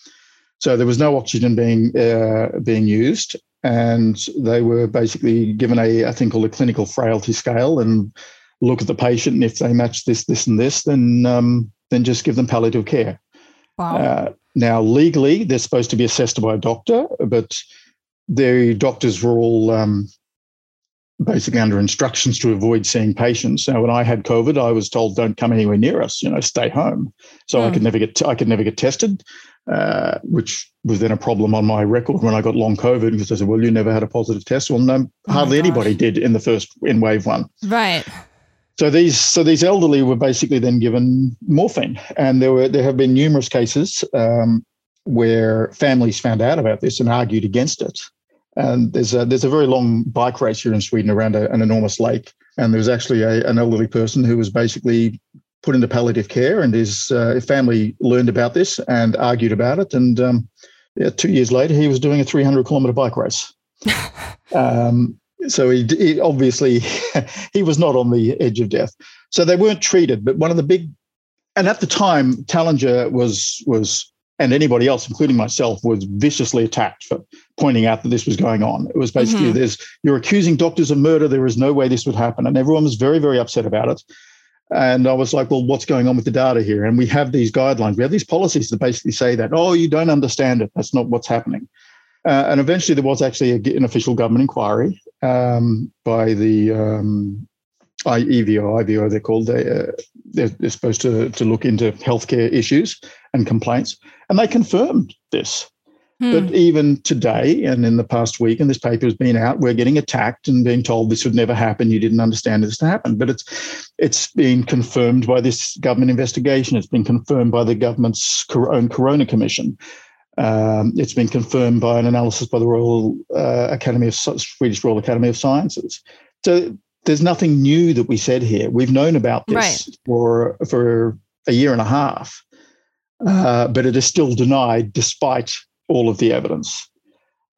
So there was no oxygen being uh, being used, and they were basically given a, a thing called a clinical frailty scale and look at the patient, and if they match this, this, and this, then um, then just give them palliative care. Wow. Uh, now, legally, they're supposed to be assessed by a doctor, but the doctors were all um, basically under instructions to avoid seeing patients. Now, when I had COVID, I was told, "Don't come anywhere near us. You know, stay home." So mm. I hmm. could never get t- I could never get tested, uh, which was then a problem on my record when I got long COVID because I said, "Well, you never had a positive test." Well, no, oh hardly anybody did in the first in wave one. Right. So these so these elderly were basically then given morphine, and there were there have been numerous cases um, where families found out about this and argued against it. And there's a there's a very long bike race here in Sweden around a, an enormous lake, and there was actually a, an elderly person who was basically put into palliative care, and his uh, family learned about this and argued about it, and um, yeah, two years later he was doing a 300 kilometer bike race. um, so he, he obviously he was not on the edge of death. So they weren't treated, but one of the big and at the time Tallinger was was and anybody else, including myself, was viciously attacked for pointing out that this was going on. It was basically mm-hmm. there's you're accusing doctors of murder. There is no way this would happen, and everyone was very very upset about it. And I was like, well, what's going on with the data here? And we have these guidelines, we have these policies that basically say that, oh, you don't understand it. That's not what's happening. Uh, and eventually, there was actually a, an official government inquiry um, by the um, EVO, IVO, they're called. They, uh, they're, they're, supposed to, to look into healthcare issues and complaints. And they confirmed this. Hmm. But even today and in the past week, and this paper has been out, we're getting attacked and being told this would never happen. You didn't understand this to happen. But it's it's been confirmed by this government investigation. It's been confirmed by the government's own Corona Commission. Um, it's been confirmed by an analysis by the Royal uh, Academy of Swedish Royal Academy of Sciences. So there's nothing new that we said here. We've known about this right. for for a year and a half, uh, but it is still denied despite all of the evidence.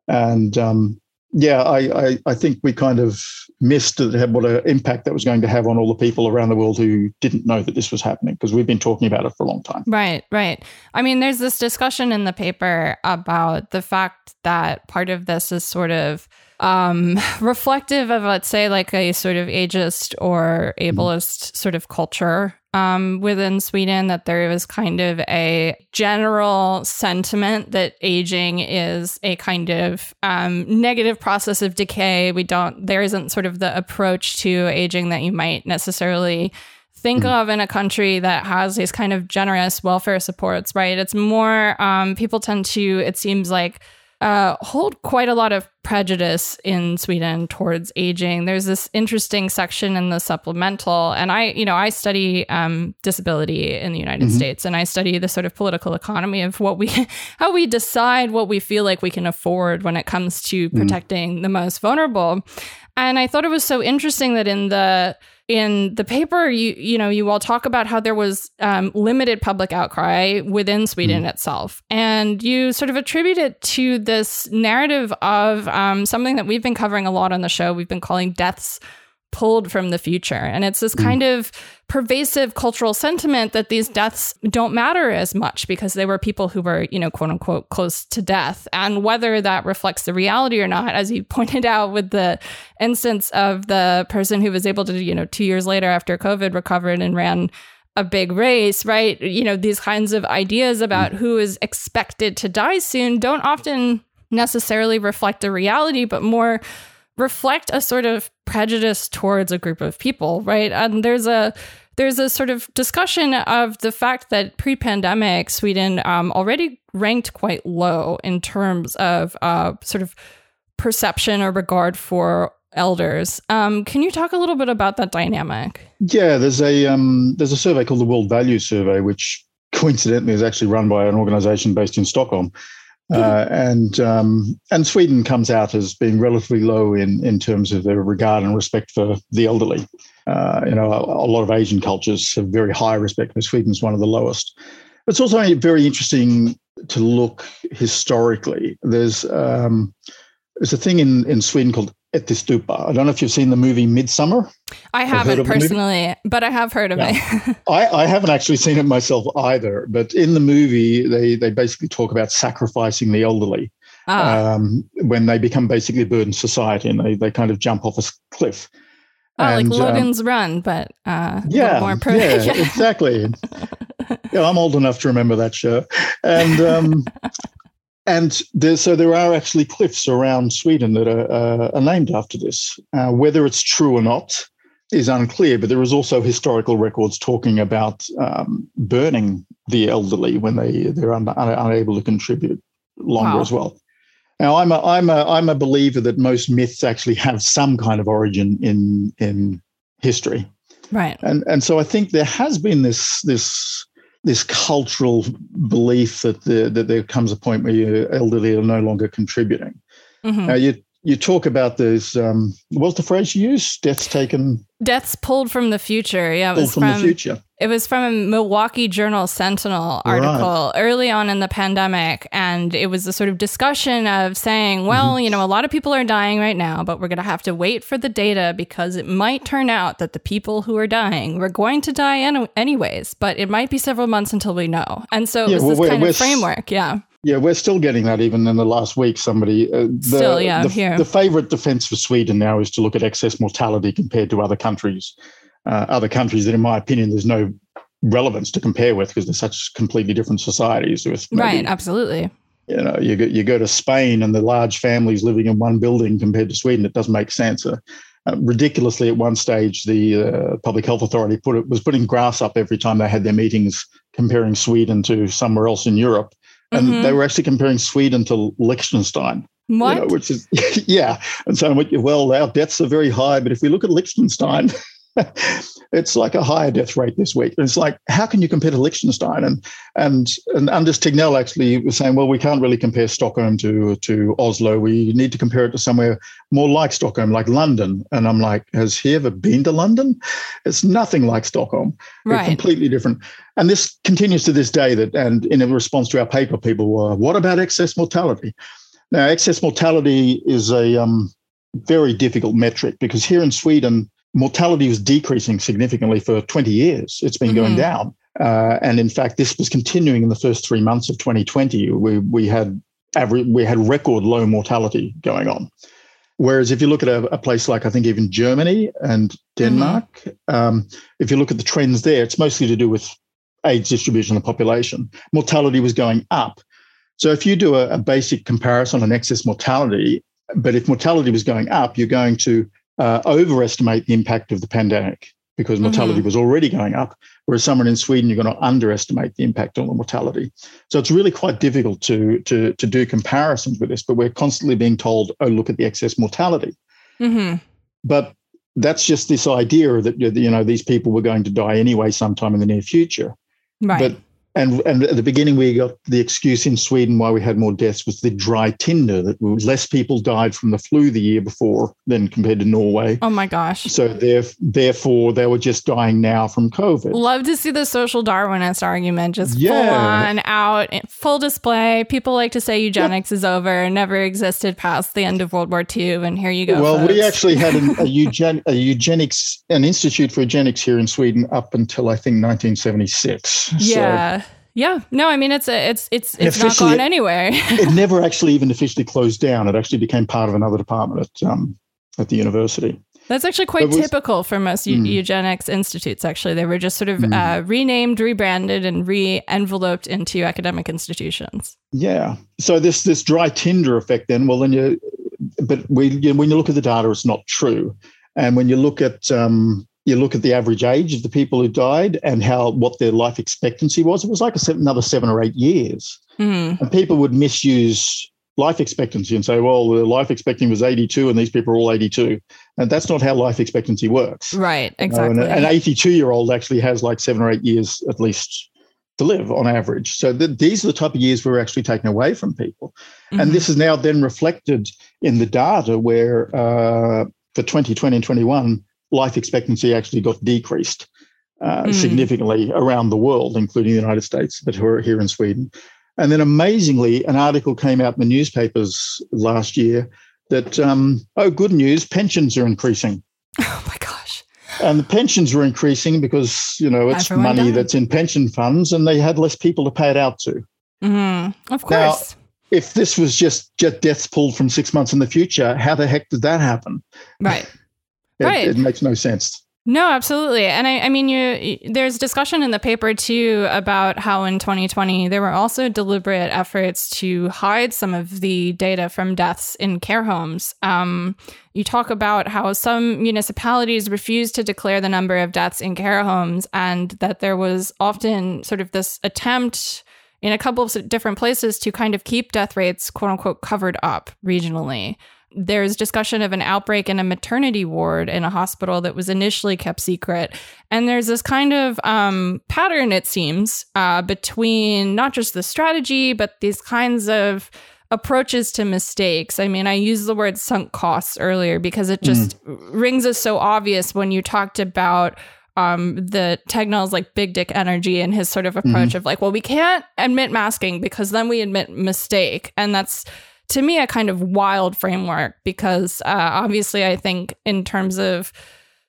And um, yeah, I, I, I think we kind of missed what an impact that was going to have on all the people around the world who didn't know that this was happening because we've been talking about it for a long time. Right, right. I mean, there's this discussion in the paper about the fact that part of this is sort of um, reflective of, let's say, like a sort of ageist or ableist mm. sort of culture um, within Sweden, that there is kind of a general sentiment that aging is a kind of um, negative process of decay. We don't, there isn't sort of the approach to aging that you might necessarily think mm. of in a country that has these kind of generous welfare supports, right? It's more, um, people tend to, it seems like, uh, hold quite a lot of prejudice in Sweden towards aging. There's this interesting section in the supplemental, and I, you know, I study um, disability in the United mm-hmm. States, and I study the sort of political economy of what we, how we decide what we feel like we can afford when it comes to mm. protecting mm. the most vulnerable. And I thought it was so interesting that in the in the paper, you you know, you all talk about how there was um, limited public outcry within Sweden mm. itself, and you sort of attribute it to this narrative of um, something that we've been covering a lot on the show. We've been calling deaths pulled from the future. And it's this mm. kind of pervasive cultural sentiment that these deaths don't matter as much because they were people who were, you know, quote unquote, close to death. And whether that reflects the reality or not, as you pointed out with the instance of the person who was able to, you know, two years later after COVID recovered and ran a big race, right? You know, these kinds of ideas about mm. who is expected to die soon don't often necessarily reflect the reality, but more reflect a sort of prejudice towards a group of people, right? And there's a there's a sort of discussion of the fact that pre-pandemic Sweden um, already ranked quite low in terms of uh, sort of perception or regard for elders. Um, can you talk a little bit about that dynamic? Yeah, there's a um, there's a survey called the World Value Survey, which coincidentally is actually run by an organization based in Stockholm. Uh, and um, and Sweden comes out as being relatively low in in terms of their regard and respect for the elderly. Uh, you know, a, a, lot of Asian cultures have very high respect, but Sweden's one of the lowest. It's also very interesting to look historically. There's um, there's a thing in in Sweden called Ättestupa. I don't know if you've seen the movie Midsommar. I haven't personally, but I have heard of yeah. it. I, I haven't actually seen it myself either. But in the movie, they they basically talk about sacrificing the elderly ah. um, when they become basically a burden society and they, they kind of jump off a cliff. Oh, and, like um, Logan's um, Run, but uh, yeah, more pro- yeah, yeah, exactly. yeah, I'm old enough to remember that show, and um, and there, so there are actually cliffs around Sweden that are, uh, are named after this. Uh, whether it's true or not is unclear, but there is also historical records talking about um, burning the elderly when they they're un, un, unable to contribute longer wow. as well. Now, I'm a I'm a I'm a believer that most myths actually have some kind of origin in in history, right? And and so I think there has been this this this cultural belief that the, that there comes a point where your elderly are no longer contributing. Mm-hmm. Now you you talk about those. Um, what's the phrase you use? Deaths taken. Deaths pulled from the future. Yeah, it was from, from, the future. It was from a Milwaukee Journal Sentinel article right. early on in the pandemic, and it was a sort of discussion of saying, well, mm-hmm. you know, a lot of people are dying right now, but we're going to have to wait for the data because it might turn out that the people who are dying were going to die any- anyways, but it might be several months until we know. And so yeah, it was well, this kind of framework. Yeah. Yeah, we're still getting that. Even in the last week, somebody uh, the, still, yeah, the, here. the favorite defense for Sweden now is to look at excess mortality compared to other countries, uh, other countries that, in my opinion, there's no relevance to compare with because they're such completely different societies. With maybe, right, absolutely. You know, you go, you go to Spain and the large families living in one building compared to Sweden, it doesn't make sense. Uh, uh, ridiculously, at one stage, the uh, public health authority put it was putting grass up every time they had their meetings comparing Sweden to somewhere else in Europe and mm-hmm. they were actually comparing Sweden to Liechtenstein. What? You know, which is yeah, and so well, our deaths are very high, but if we look at Liechtenstein, it's like a higher death rate this week. And it's like, how can you compare to Liechtenstein? And and and Anders Tegnell actually was saying, well, we can't really compare Stockholm to to Oslo. We need to compare it to somewhere more like Stockholm, like London. And I'm like, has he ever been to London? It's nothing like Stockholm. Right. completely different. And this continues to this day. That and in response to our paper, people were, what about excess mortality? Now, excess mortality is a um, very difficult metric because here in Sweden mortality was decreasing significantly for 20 years. It's been mm-hmm. going down. Uh, and in fact, this was continuing in the first three months of 2020. We, we had average, we had record low mortality going on. Whereas if you look at a, a place like I think even Germany and Denmark, mm-hmm. um, if you look at the trends there, it's mostly to do with age distribution of the population. Mortality was going up. So if you do a, a basic comparison on excess mortality, but if mortality was going up, you're going to uh, overestimate the impact of the pandemic because mortality mm-hmm. was already going up, whereas someone in Sweden, you're going to underestimate the impact on the mortality. So it's really quite difficult to, to, to do comparisons with this, but we're constantly being told, oh, look at the excess mortality. Mm-hmm. But that's just this idea that, you know, these people were going to die anyway sometime in the near future. Right. But and and at the beginning we got the excuse in Sweden why we had more deaths was the dry tinder that less people died from the flu the year before than compared to Norway. Oh my gosh! So therefore they were just dying now from COVID. Love to see the social Darwinist argument just yeah. full on out, full display. People like to say eugenics yeah. is over, never existed past the end of World War II, and here you go. Well, folks. we actually had an, a, eugen, a eugenics an institute for eugenics here in Sweden up until I think 1976. Yeah. So yeah, no, I mean it's a, it's it's it's not gone anywhere. it never actually even officially closed down. It actually became part of another department at um, at the university. That's actually quite was, typical for most mm. eugenics institutes. Actually, they were just sort of mm. uh, renamed, rebranded, and re-enveloped into academic institutions. Yeah. So this this dry tinder effect, then, well, then you, but we you when you look at the data, it's not true. And when you look at um, you look at the average age of the people who died and how what their life expectancy was, it was like seven, another seven or eight years. Mm. And people would misuse life expectancy and say, well, the life expectancy was 82 and these people are all 82. And that's not how life expectancy works. Right, exactly. You know, an 82 year old actually has like seven or eight years at least to live on average. So the, these are the type of years we're actually taking away from people. Mm-hmm. And this is now then reflected in the data where uh, for 2020 and 21, life expectancy actually got decreased uh, mm. significantly around the world, including the United States, but here in Sweden. And then amazingly, an article came out in the newspapers last year that, um, oh, good news, pensions are increasing. Oh my gosh. And the pensions were increasing because, you know, it's Everyone money died. that's in pension funds and they had less people to pay it out to. Mm-hmm. Of course. Now, if this was just, just deaths pulled from six months in the future, how the heck did that happen? Right. It, right. it makes no sense. No, absolutely. And I, I mean, you, there's discussion in the paper too about how in 2020 there were also deliberate efforts to hide some of the data from deaths in care homes. Um, you talk about how some municipalities refused to declare the number of deaths in care homes and that there was often sort of this attempt in a couple of different places to kind of keep death rates, quote unquote, covered up regionally there's discussion of an outbreak in a maternity ward in a hospital that was initially kept secret. And there's this kind of um, pattern, it seems, uh, between not just the strategy, but these kinds of approaches to mistakes. I mean, I used the word sunk costs earlier because it just mm. rings as so obvious when you talked about um, the Tegnell's like big dick energy and his sort of approach mm-hmm. of like, well, we can't admit masking because then we admit mistake. And that's to me a kind of wild framework because uh, obviously I think in terms of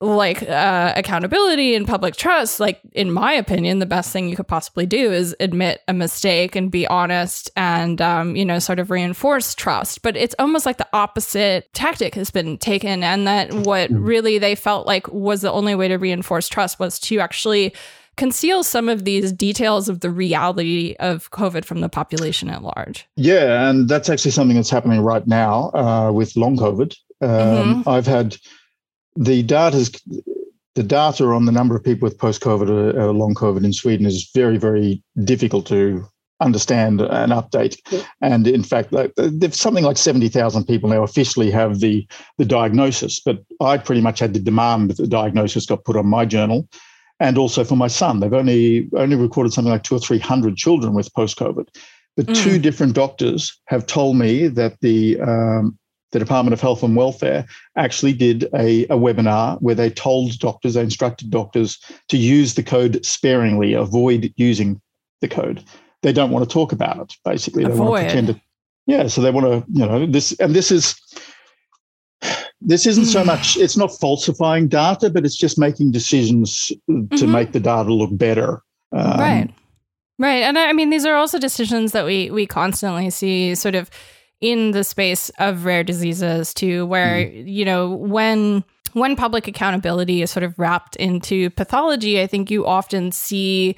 like uh, accountability and public trust, like in my opinion, the best thing you could possibly do is admit a mistake and be honest and um, you know sort of reinforce trust. But it's almost like the opposite tactic has been taken, and that what mm-hmm. really they felt like was the only way to reinforce trust was to actually conceal some of these details of the reality of COVID from the population at large. Yeah, and that's actually something that's happening right now uh, with long COVID. Um, mm-hmm. I've had the data the data on the number of people with post COVID or uh, uh, long COVID in Sweden is very, very difficult to understand and update. Yeah. And in fact, like, there's something like 70,000 people now officially have the, the diagnosis, but I pretty much had to demand that the diagnosis got put on my journal and also for my son. They've only only recorded something like two or three hundred children with post COVID. But mm. two different doctors have told me that the um, the Department of Health and Welfare actually did a, a webinar where they told doctors, they instructed doctors to use the code sparingly, avoid using the code. They don't want to talk about it. Basically, they avoid. want to pretend it. Yeah, so they want to, you know, this and this is this isn't so much it's not falsifying data but it's just making decisions to mm-hmm. make the data look better um, right right and I, I mean these are also decisions that we we constantly see sort of in the space of rare diseases too where mm. you know when when public accountability is sort of wrapped into pathology i think you often see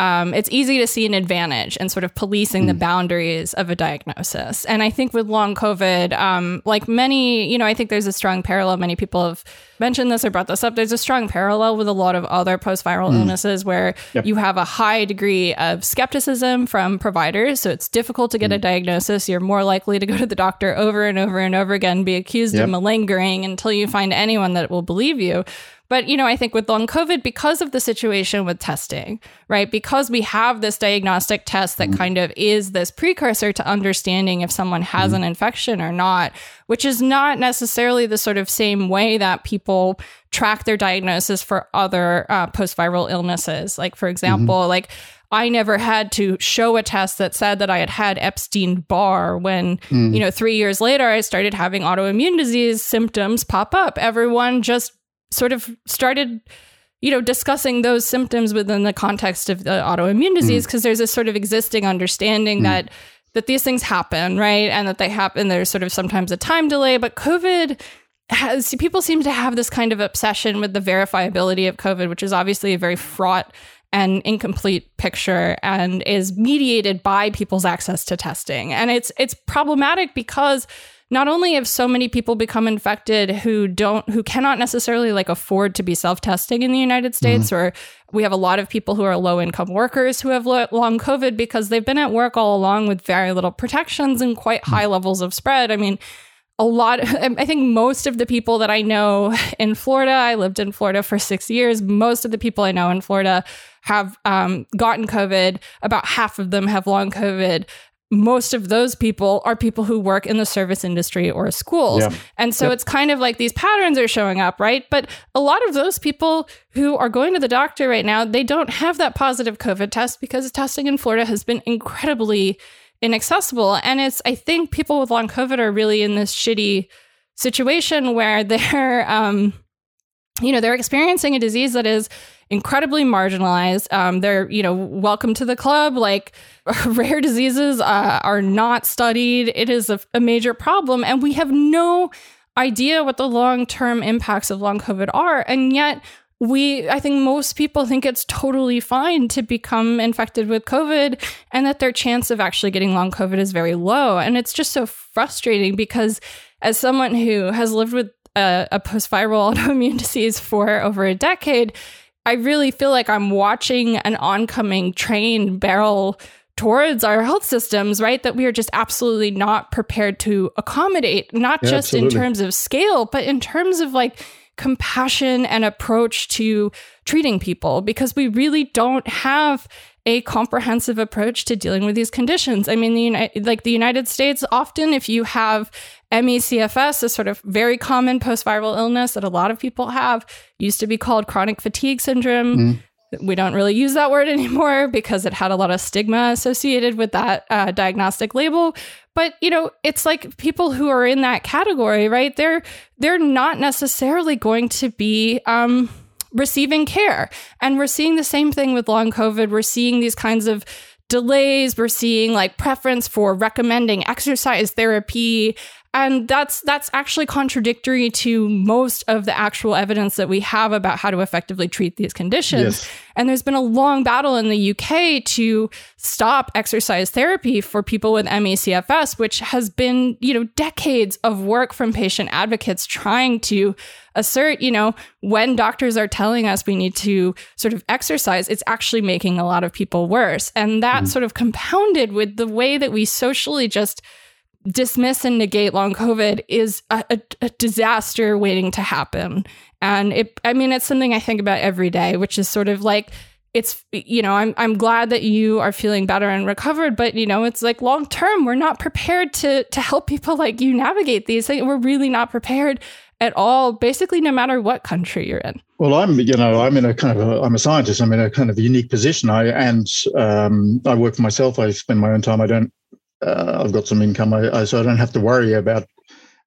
um, it's easy to see an advantage in sort of policing mm. the hmm. boundaries of a diagnosis. And I think with long COVID, um, like many, you know, I think there's a strong parallel. Many people have mentioned this or brought this up. There's a strong parallel with a lot of other post viral mm. illnesses where yep. you have a high degree of skepticism from providers. So it's difficult to get mm. a hmm. diagnosis. You're more likely to go to the doctor over and over and over again, be accused yep. of malingering until you find anyone that will believe you. But, you know, I think with long COVID, because of the situation with testing, right? Because we have this diagnostic test that mm-hmm. kind of is this precursor to understanding if someone has mm-hmm. an infection or not, which is not necessarily the sort of same way that people track their diagnosis for other uh, post viral illnesses. Like, for example, mm-hmm. like, I never had to show a test that said that I had had Epstein Barr when, mm. you know, three years later, I started having autoimmune disease symptoms pop up. Everyone just sort of started you know discussing those symptoms within the context of the autoimmune disease because mm. there's this sort of existing understanding mm. that that these things happen right and that they happen there's sort of sometimes a time delay but covid has people seem to have this kind of obsession with the verifiability of covid which is obviously a very fraught and incomplete picture and is mediated by people's access to testing and it's it's problematic because not only have so many people become infected who don't who cannot necessarily like afford to be self-testing in the United States mm-hmm. or we have a lot of people who are low income workers who have long covid because they've been at work all along with very little protections and quite high mm-hmm. levels of spread. I mean, a lot I think most of the people that I know in Florida, I lived in Florida for 6 years, most of the people I know in Florida have um, gotten COVID. About half of them have long COVID most of those people are people who work in the service industry or schools. Yeah. And so yep. it's kind of like these patterns are showing up, right? But a lot of those people who are going to the doctor right now, they don't have that positive COVID test because testing in Florida has been incredibly inaccessible. And it's, I think people with long COVID are really in this shitty situation where they're, um, you know, they're experiencing a disease that is incredibly marginalized. Um, they're, you know, welcome to the club. Like rare diseases uh, are not studied. It is a, a major problem. And we have no idea what the long term impacts of long COVID are. And yet, we i think most people think it's totally fine to become infected with covid and that their chance of actually getting long covid is very low and it's just so frustrating because as someone who has lived with a, a post-viral autoimmune disease for over a decade i really feel like i'm watching an oncoming train barrel towards our health systems, right? That we are just absolutely not prepared to accommodate, not yeah, just absolutely. in terms of scale, but in terms of like compassion and approach to treating people because we really don't have a comprehensive approach to dealing with these conditions. I mean, the United, like the United States, often if you have ME/CFS, a sort of very common post-viral illness that a lot of people have, used to be called chronic fatigue syndrome. Mm. We don't really use that word anymore because it had a lot of stigma associated with that uh, diagnostic label. But you know it's like people who are in that category right they're they're not necessarily going to be um, receiving care. And we're seeing the same thing with long covid. We're seeing these kinds of delays. We're seeing like preference for recommending exercise therapy and that's that's actually contradictory to most of the actual evidence that we have about how to effectively treat these conditions yes. and there's been a long battle in the UK to stop exercise therapy for people with ME/CFS which has been you know decades of work from patient advocates trying to assert you know when doctors are telling us we need to sort of exercise it's actually making a lot of people worse and that mm. sort of compounded with the way that we socially just dismiss and negate long COVID is a, a, a, disaster waiting to happen. And it, I mean, it's something I think about every day, which is sort of like, it's, you know, I'm, I'm glad that you are feeling better and recovered, but you know, it's like long term, we're not prepared to, to help people like you navigate these things. We're really not prepared at all, basically, no matter what country you're in. Well, I'm, you know, I'm in a kind of, a, I'm a scientist. I'm in a kind of unique position. I and um, I work for myself. I spend my own time. I don't uh, I've got some income, I, I, so I don't have to worry about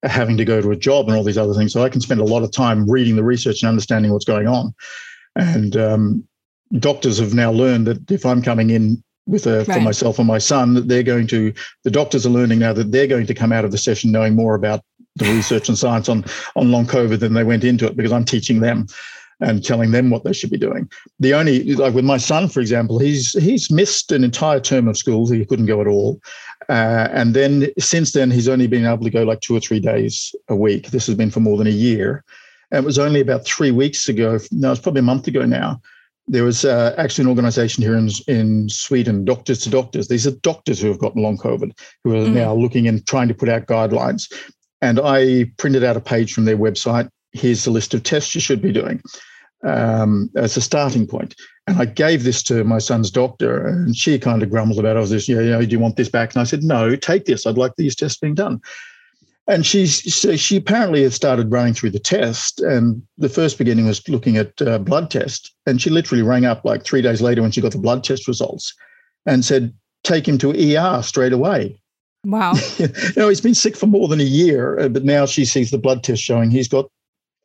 having to go to a job and all these other things. So I can spend a lot of time reading the research and understanding what's going on. And um, doctors have now learned that if I'm coming in with a, right. for myself and my son, that they're going to, the doctors are learning now that they're going to come out of the session knowing more about the research and science on on long COVID than they went into it because I'm teaching them and telling them what they should be doing. The only like with my son, for example, he's he's missed an entire term of school. He couldn't go at all, uh, and then since then he's only been able to go like two or three days a week. This has been for more than a year. And it was only about three weeks ago. No, it's probably a month ago now. There was uh, actually an organization here in, in Sweden, Doctors to Doctors. These are doctors who have gotten long COVID, who are mm. now looking and trying to put out guidelines. And I printed out a page from their website here's the list of tests you should be doing um, as a starting point. And I gave this to my son's doctor, and she kind of grumbled about, it. I was this, you know, do you want this back? And I said, no, take this. I'd like these tests being done. And she, so she apparently had started running through the test, and the first beginning was looking at uh, blood test. And she literally rang up like three days later when she got the blood test results, and said, "Take him to ER straight away." Wow. you know, he's been sick for more than a year, uh, but now she sees the blood test showing he's got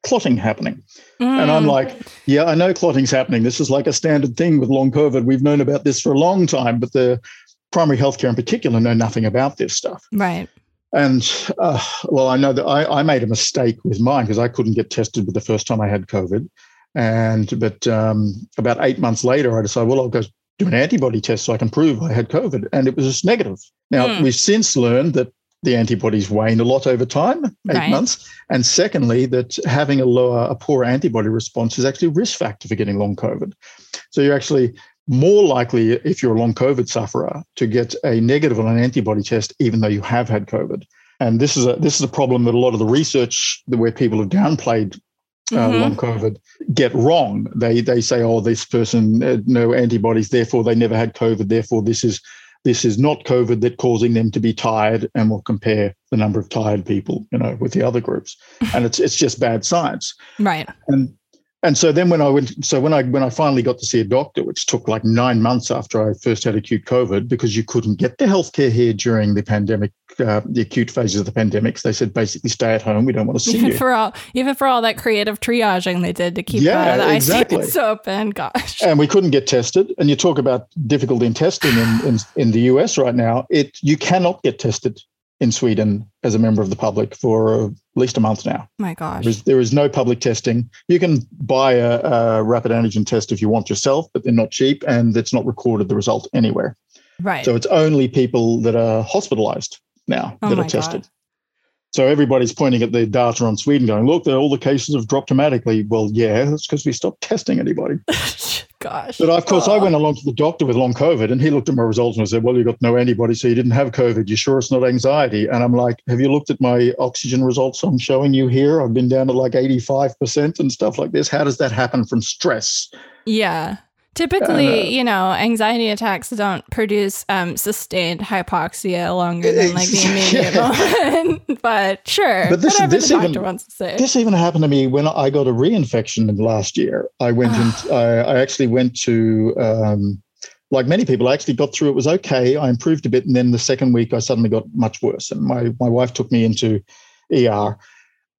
clotting happening. Mm. And I'm mm. like, yeah, I know clotting's happening. This is like a standard thing with long COVID. We've known about this for a long time, but the primary healthcare in particular know nothing about this stuff. Right. And uh, well, I know that I, I made a mistake with mine because I couldn't get tested with the first time I had COVID. And but um, about eight months later, I decided, well, I'll go do an antibody test so I can prove I had COVID, and it was just negative. Now mm. we've since learned that the antibodies wane a lot over time, eight right. months. And secondly, that having a lower, a poor antibody response is actually a risk factor for getting long COVID. So you're actually more likely, if you're a long COVID sufferer, to get a negative on an antibody test, even though you have had COVID. And this is a this is a problem that a lot of the research where people have downplayed uh, mm-hmm. long COVID get wrong. They they say, oh, this person had no antibodies, therefore they never had COVID, therefore this is this is not COVID that causing them to be tired, and we'll compare the number of tired people, you know, with the other groups, and it's it's just bad science, right? And and so then when I went, so when I when I finally got to see a doctor, which took like nine months after I first had acute COVID, because you couldn't get the healthcare here during the pandemic, uh, the acute phases of the pandemics, they said basically stay at home. We don't want to see even you. for all even for all that creative triaging they did to keep yeah, the exactly. ICUs open. Gosh, and we couldn't get tested. And you talk about difficulty in testing in, in in the US right now. It you cannot get tested in Sweden as a member of the public for at least a month now. My gosh. There is, there is no public testing. You can buy a, a, rapid antigen test if you want yourself, but they're not cheap and it's not recorded the result anywhere. Right. So it's only people that are hospitalized now Oh that are tested. God. So everybody's pointing at the data on Sweden going, look, all the cases have dropped dramatically. Well, yeah, that's because we stopped testing anybody. gosh. But of course, I Oh. went along to the doctor with long COVID and he looked at my results and said, Well, you got no antibody, so you didn't have COVID. You sure it's not anxiety? And I'm like, Have you looked at my oxygen results I'm showing you here? I've been down to like 85% and stuff like this. How does that happen from stress? Yeah. Typically, you know, anxiety attacks don't produce um, sustained hypoxia longer than like the immediate moment. but sure, But this- whatever this the doctor even- wants to say. This even happened to me when I got a reinfection last year. I went and I, I actually went to, um, like many people, I actually got through. It was okay. I improved a bit, and then the second week I suddenly got much worse. And my my wife took me into ER,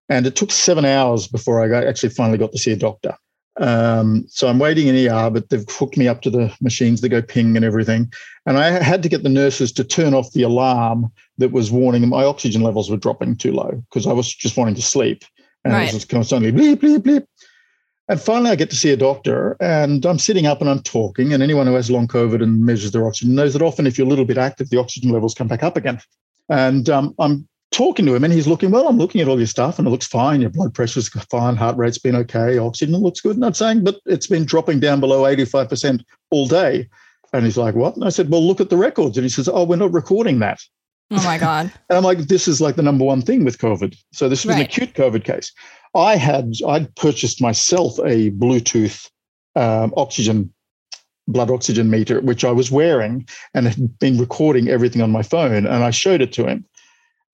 and it took seven hours before I got, actually finally got to see a doctor. Um, so I'm waiting in ER, but they've hooked me up to the machines that go ping and everything. And I had to get the nurses to turn off the alarm that was warning my oxygen levels were dropping too low because I was just wanting to sleep. And Right. it was constantly bleep, bleep, bleep. And finally, I get to see a doctor, and I'm sitting up and I'm talking. And anyone who has long COVID and measures their oxygen knows that often, if you're a little bit active, the oxygen levels come back up again. And um, I'm talking to him, and he's looking, Well, I'm looking at all your stuff, and it looks fine. Your blood pressure's fine, heart rate's been okay, oxygen looks good. And I'm saying, But it's been dropping down below 85% all day. And he's like, What? And I said, Well, look at the records. And he says, Oh, we're not recording that. oh my god. And I'm like, this is like the number one thing with COVID. So this was an acute COVID case. I had I'd purchased myself a Bluetooth um, oxygen blood oxygen meter, which I was wearing and had been recording everything on my phone. And I showed it to him.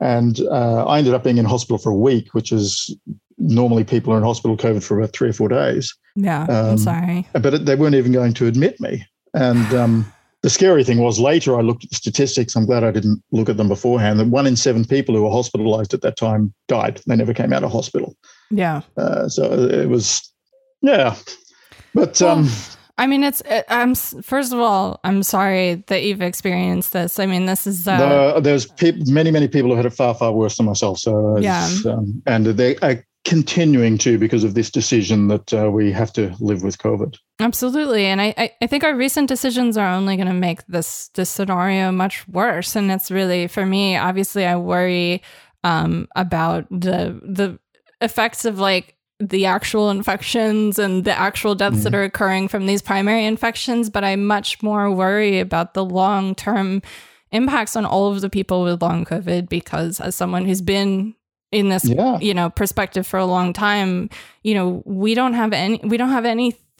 And uh, I ended up being in hospital for a week, which is normally people are in hospital COVID for about three or four days. Yeah. I'm Um, sorry. But they weren't even going to admit me. And um, the scary thing was later I looked at the statistics. I'm glad I didn't look at them beforehand. That one in seven people who were hospitalized at that time died. They never came out of hospital. Yeah. Uh, so it was, yeah. But um, Well, I mean, it's. It, I'm first of all, I'm sorry that you've experienced this. I mean, this is. Uh, the, there's peop many, many people who had it far, far worse than myself. So it's, um, and they are continuing to because of this decision that uh, we have to live with COVID. Absolutely. And I, I, I think our recent decisions are only going to make this this scenario much worse. And it's really for me, obviously I worry um, about the the effects of like the actual infections and the actual deaths that mm-hmm. are occurring from these primary infections, but I much more worry about the long term impacts on all of the people with long COVID because as someone who's been in this Yeah. you know perspective for a long time you know we don't have any we don't have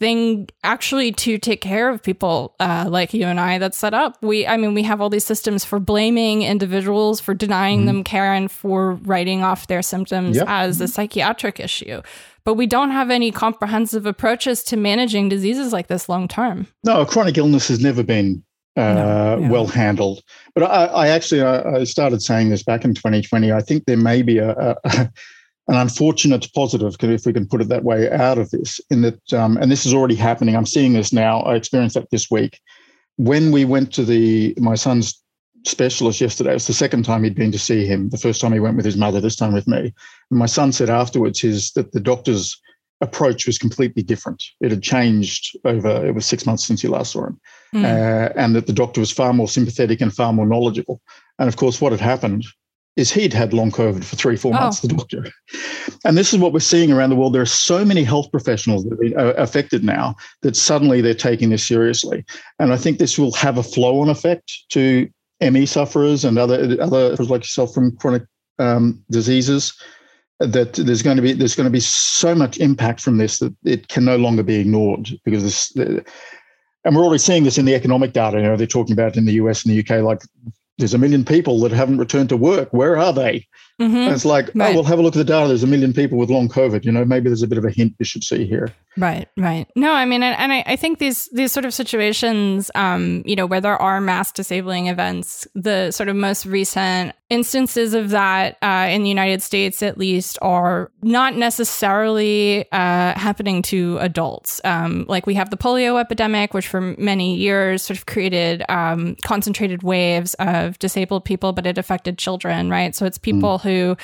anything actually to take care of people uh, like you and i that's set up we i mean we have all these systems for blaming individuals for denying them care and for writing off their symptoms Yep. as a psychiatric issue but we don't have any comprehensive approaches to managing diseases like this long term No, chronic illness has never been uh, No, yeah. well handled. But I, I actually I, I started saying this back in 2020. I think there may be a, a an unfortunate positive, if we can put it that way, out of this. In that, um, and this is already happening. I'm seeing this now. I experienced that this week when we went to the my son's specialist yesterday. It was the second time he'd been to see him. The first time he went with his mother. This time with me. And my son said afterwards his that the doctor's approach was completely different. It had changed over. It was six months since he last saw him Mm. uh, and that the doctor was far more sympathetic and far more knowledgeable. And of course, what had happened is he'd had long COVID for three, four Oh. months, the doctor. And this is what we're seeing around the world. There are so many health professionals that have been uh, affected now that suddenly they're taking this seriously. And I think this will have a flow on effect to ME sufferers and other, other like yourself from chronic um, diseases. That there's going to be there's going to be so much impact from this that it can no longer be ignored because this and we're already seeing this in the economic data. You know, they're talking about in the US and the UK, like there's a million people that haven't returned to work. Where are they? Mm-hmm. And it's like, right. oh, well, have a look at the data. There's a million people with long COVID. You know, maybe there's a bit of a hint we should see here. Right, right. No, I mean, and, and I, I, think these these sort of situations, um, you know, where there are mass disabling events, the sort of most recent instances of that uh, in the United States, at least, are not necessarily uh, happening to adults. Um, like we have the polio epidemic, which for many years sort of created um, concentrated waves of disabled people, but it affected children, right? So it's people mm. Who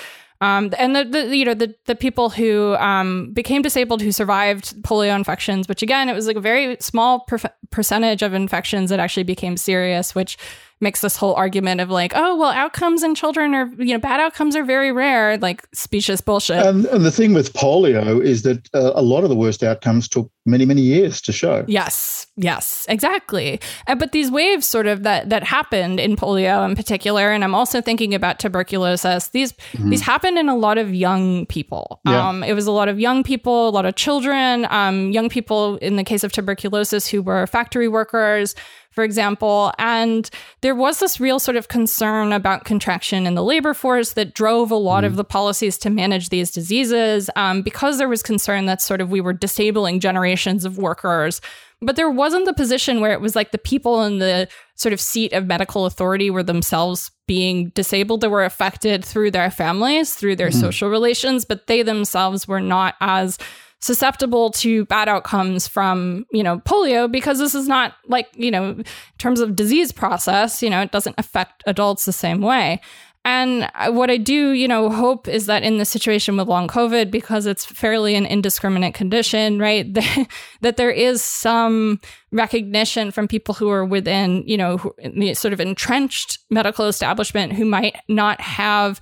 um, and the, the, you know the the people who um, became disabled who survived polio infections, which again it was like a very small per- percentage of infections that actually became serious, which makes this whole argument of like, oh, well, outcomes in children are, you know, bad outcomes are very rare, like specious bullshit. And, and the thing with polio is that uh, a lot of the worst outcomes took many, many years to show. Yes, yes, exactly. Uh, but these waves sort of that that happened in polio in particular, and I'm also thinking about tuberculosis. These mm-hmm. these happened in a lot of young people. Yeah. Um, it was a lot of young people, a lot of children, um, young people in the case of tuberculosis who were factory workers for example. And there was this real sort of concern about contraction in the labor force that drove a lot mm. of the policies to manage these diseases um, because there was concern that sort of we were disabling generations of workers. But there wasn't the position where it was like the people in the sort of seat of medical authority were themselves being disabled that were affected through their families, through their mm. social relations, but they themselves were not as susceptible to bad outcomes from, you know, polio because this is not like, you know, in terms of disease process, you know, it doesn't affect adults the same way. And what I do, you know, hope is that in the situation with long COVID, because it's fairly an indiscriminate condition, right, that there is some recognition from people who are within, you know, the sort of entrenched medical establishment who might not have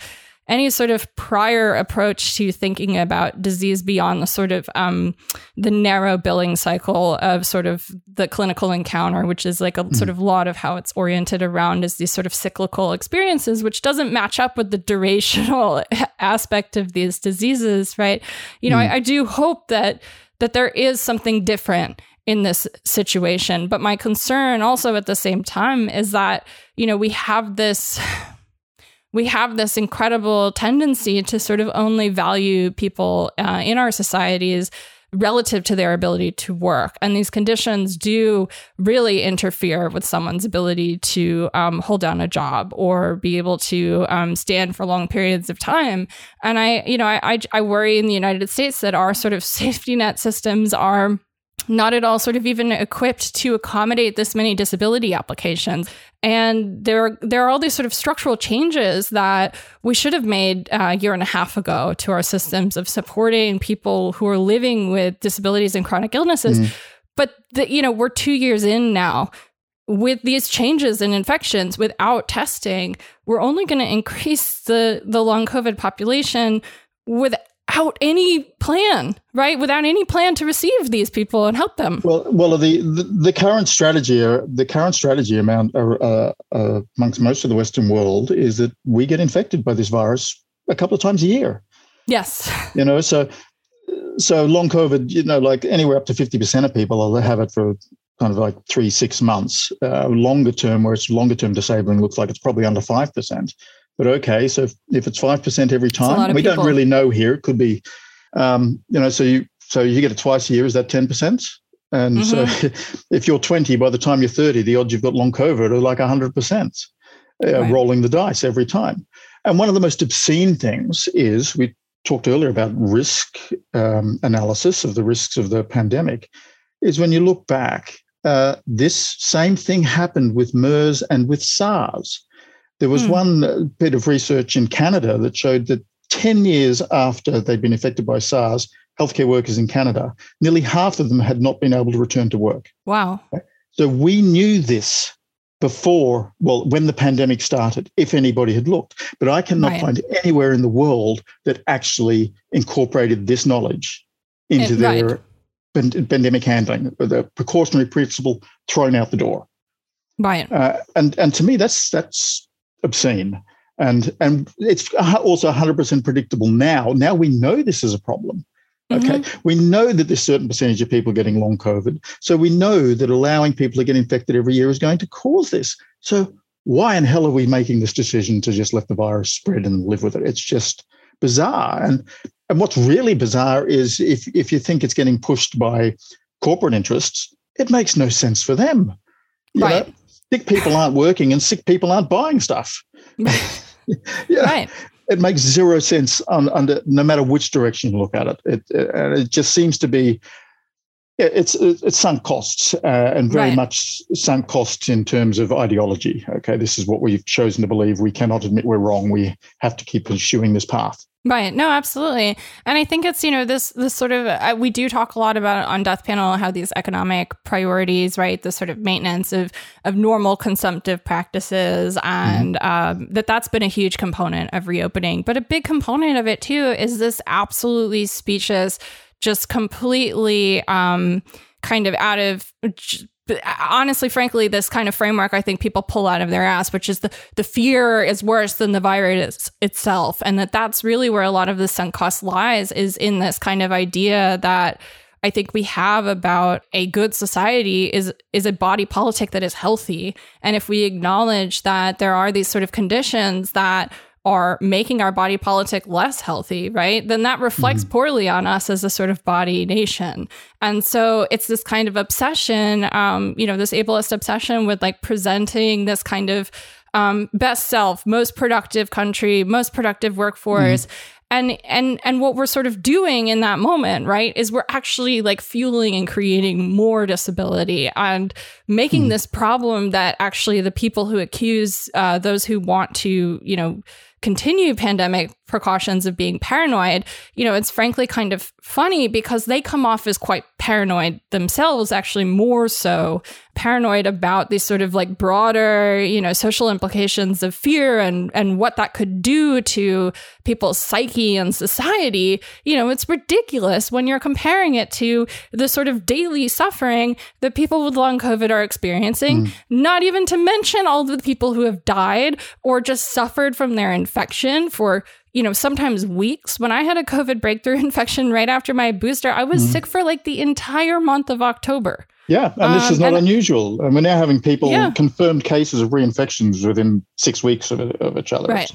any sort of prior approach to thinking about disease beyond the sort of um, the narrow billing cycle of sort of the clinical encounter, which is like a mm. sort of lot of how it's oriented around is these sort of cyclical experiences, which doesn't match up with the durational aspect of these diseases, right? You know, mm. I, I do hope that that there is something different in this situation. But my concern also at the same time is that, you know, we have this we have this incredible tendency to sort of only value people uh, in our societies relative to their ability to work. And these conditions do really interfere with someone's ability to um, hold down a job or be able to um, stand for long periods of time. And I, you know, I, I worry in the United States that our sort of safety net systems are not at all sort of even equipped to accommodate this many disability applications. And there, there are all these sort of structural changes that we should have made a year and a half ago to our systems of supporting people who are living with disabilities and chronic illnesses. Mm. But the, you know, we're two years in now with these changes in infections without testing. We're only going to increase the the long COVID population with without any plan, right? Without any plan to receive these people and help them. Well, well, the the, the current strategy, uh, the current strategy amount uh, uh, uh, amongst most of the Western world is that we get infected by this virus a couple of times a year. Yes. You know, so so long COVID, you know, like anywhere up to fifty percent of people will have it for kind of like three six months. Uh, longer term, where it's longer term disabling, looks like it's probably under five percent. But okay, so if, if it's five percent every time, we people. don't really know here. It could be, um, you know, so you so you get it twice a year. Is that ten percent? And mm-hmm. so if you're 20, by the time you're 30, the odds you've got long COVID are like 100%, uh, right. rolling the dice every time. And one of the most obscene things is we talked earlier about risk um, analysis of the risks of the pandemic, is when you look back, uh, this same thing happened with MERS and with SARS. There was hmm. one uh, bit of research in Canada that showed that 10 years after they'd been affected by SARS, healthcare workers in Canada, nearly half of them had not been able to return to work. Wow. So we knew this before, well, when the pandemic started, if anybody had looked. But I cannot right. find anywhere in the world that actually incorporated this knowledge into it, their right. pandemic handling, the precautionary principle thrown out the door. Right. Uh, and and to me, that's that's obscene. And, and it's also 100% predictable now. Now we know this is a problem. Okay. Mm-hmm. We know that there's certain percentage of people getting long COVID. So we know that allowing people to get infected every year is going to cause this. So why in hell are we making this decision to just let the virus spread and live with it? It's just bizarre. And and what's really bizarre is if if you think it's getting pushed by corporate interests, it makes no sense for them. You right. Know, sick people aren't working and sick people aren't buying stuff. yeah. Right. It makes zero sense on, under no matter which direction you look at it. It, it, it just seems to be it's it's sunk costs uh, and very right. much sunk costs in terms of ideology. Okay, this is what we've chosen to believe. We cannot admit we're wrong. We have to keep pursuing this path. Right. No, absolutely. And I think it's, you know, this, this sort of, uh, we do talk a lot about on Death Panel how these economic priorities, right? The sort of maintenance of, of normal consumptive practices and mm-hmm. um, that that's been a huge component of reopening. But a big component of it too is this absolutely specious just completely um, kind of out of honestly frankly this kind of framework i think people pull out of their ass which is the the fear is worse than the virus itself and that that's really where a lot of the sunk cost lies is in this kind of idea that I think we have about a good society is is a body politic that is healthy. And if we acknowledge that there are these sort of conditions that are making our body politic less healthy, right? Then that reflects mm-hmm. poorly on us as a sort of body nation. And so it's this kind of obsession, um, you know, this ableist obsession with like presenting this kind of um, best self, most productive country, most productive workforce. Mm-hmm and and and what we're sort of doing in that moment right is we're actually like fueling and creating more disability and making mm. this problem that actually the people who accuse uh, those who want to you know continue pandemic precautions of being paranoid, you know, it's frankly kind of funny because they come off as quite paranoid themselves, actually more so paranoid about these sort of like broader, you know, social implications of fear and and what that could do to people's psyche and society. You know, it's ridiculous when you're comparing it to the sort of daily suffering that people with long COVID are experiencing, mm. not even to mention all the people who have died or just suffered from their infection for you know, sometimes weeks. When I had a COVID breakthrough infection right after my booster, I was mm. sick for like the entire month of October. Yeah, and this um, is not unusual. And we're now having people yeah. confirmed cases of reinfections within six weeks of, of each other. Right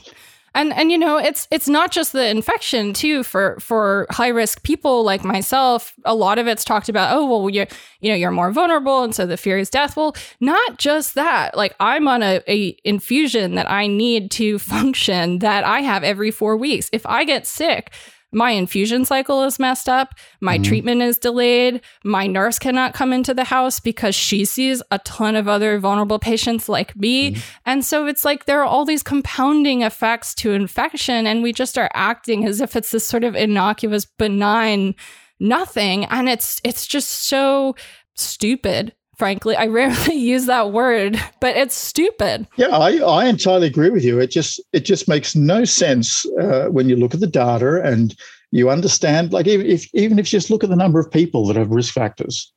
and and you know it's it's not just the infection too for for high risk people like myself. A lot of it's talked about oh well you you know you're more vulnerable and so the fear is death. Well not just that. Like i'm on a, a infusion that i need to function that i have every four weeks. If i get sick my infusion cycle is messed up, my mm-hmm. treatment is delayed, my nurse cannot come into the house because she sees a ton of other vulnerable patients like me. Mm-hmm. And so it's like there are all these compounding effects to infection, and we just are acting as if it's this sort of innocuous, benign nothing. And it's it's just so stupid frankly. I rarely use that word, but it's stupid. Yeah, I, I entirely agree with you. It just it just makes no sense uh, when you look at the data and you understand. Like even if even if you just look at the number of people that have risk factors,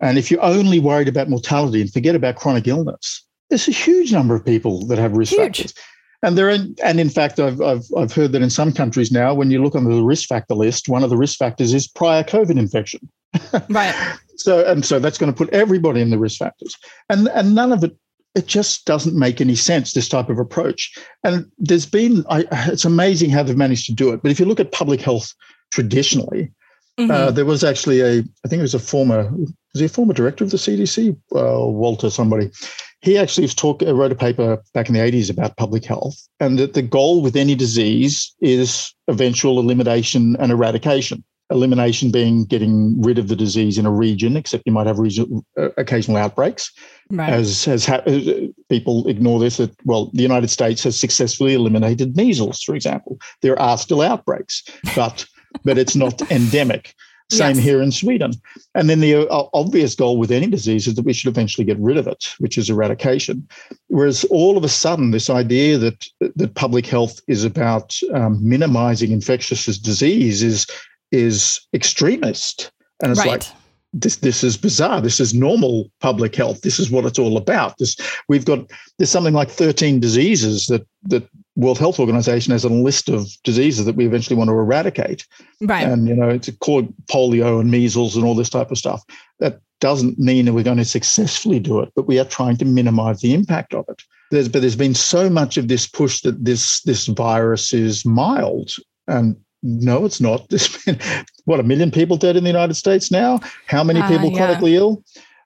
and if you're only worried about mortality and forget about chronic illness, there's a huge number of people that have risk huge. factors. And there, are, and in fact, I've, I've I've heard that in some countries now, when you look on the risk factor list, one of the risk factors is prior COVID infection. Right. So and so that's going to put everybody in the risk factors, and and none of it. It just doesn't make any sense. This type of approach, and there's been. I, it's amazing how they've managed to do it. But if you look at public health traditionally, uh, mm-hmm. uh, there was actually a. I think it was a former. Was he a former director of the CDC? Uh, Walter somebody. He actually talk, uh, wrote a paper back in the 80s about public health, and that the goal with any disease is eventual elimination and eradication elimination being getting rid of the disease in a region, except you might have regional, uh, occasional outbreaks. Right. As has ha- uh, people ignore this, that well, the United States has successfully eliminated measles, for example. There are still outbreaks, but but it's not endemic. Same yes. here in Sweden. And then the uh, obvious goal with any disease is that we should eventually get rid of it, which is eradication. Whereas all of a sudden, this idea that that public health is about um, minimizing infectious disease is is extremist. And it's right. like, this this is bizarre. This is normal public health. This is what it's all about. This we've got there's something like 13 diseases that that World Health Organization has a list of diseases that we eventually want to eradicate. Right. And you know, it's called polio and measles and all this type of stuff. That doesn't mean that we're going to successfully do it, but we are trying to minimize the impact of it. There's, but there's been so much of this push that this this virus is mild, and no, it's not. There's been what a million people dead in the United States now. How many people uh, yeah. chronically ill?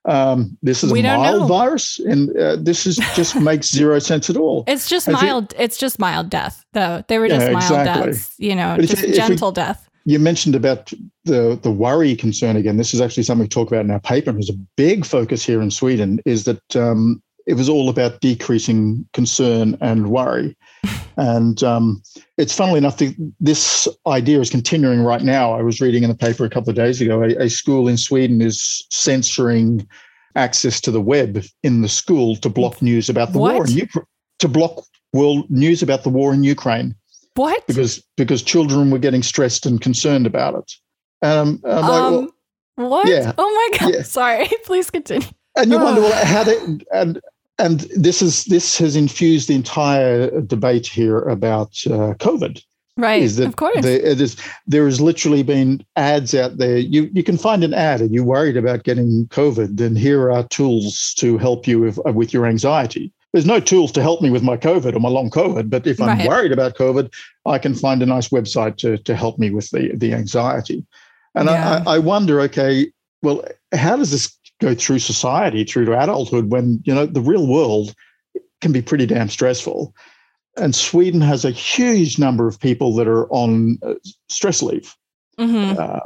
Um, this is we a mild virus, and uh, this is just makes zero sense at all. It's just mild. It, it's just mild death, though. They were just yeah, mild exactly. deaths. You know, but just if, gentle if we, death. You mentioned about the the worry concern again. This is actually something we talk about in our paper, and there's a big focus here in Sweden. Is that um, it was all about decreasing concern and worry. And um, it's funnily enough, the, this idea is continuing right now. I was reading in the paper a couple of days ago, a, a school in Sweden is censoring access to the web in the school to block news about the what? war in Ukraine, to block world news about the war in Ukraine. What? Because because children were getting stressed and concerned about it. Um, um, like, well, what? Yeah. Oh my god. Yeah. Sorry. Please continue. And you wonder well, how they and and this is this has infused the entire debate here about uh, COVID. Right. Is that of course. There, it is, there has literally been ads out there. You you can find an ad and you're worried about getting COVID, then here are tools to help you with, with your anxiety. There's no tools to help me with my COVID or my long COVID, but if I'm right. worried about COVID, I can find a nice website to, to help me with the, the anxiety. And yeah. I, I wonder, okay, well, how does this go through society through to adulthood when you know the real world can be pretty damn stressful. And sweden has a huge number of people that are on uh, stress leave. Mm-hmm. uh,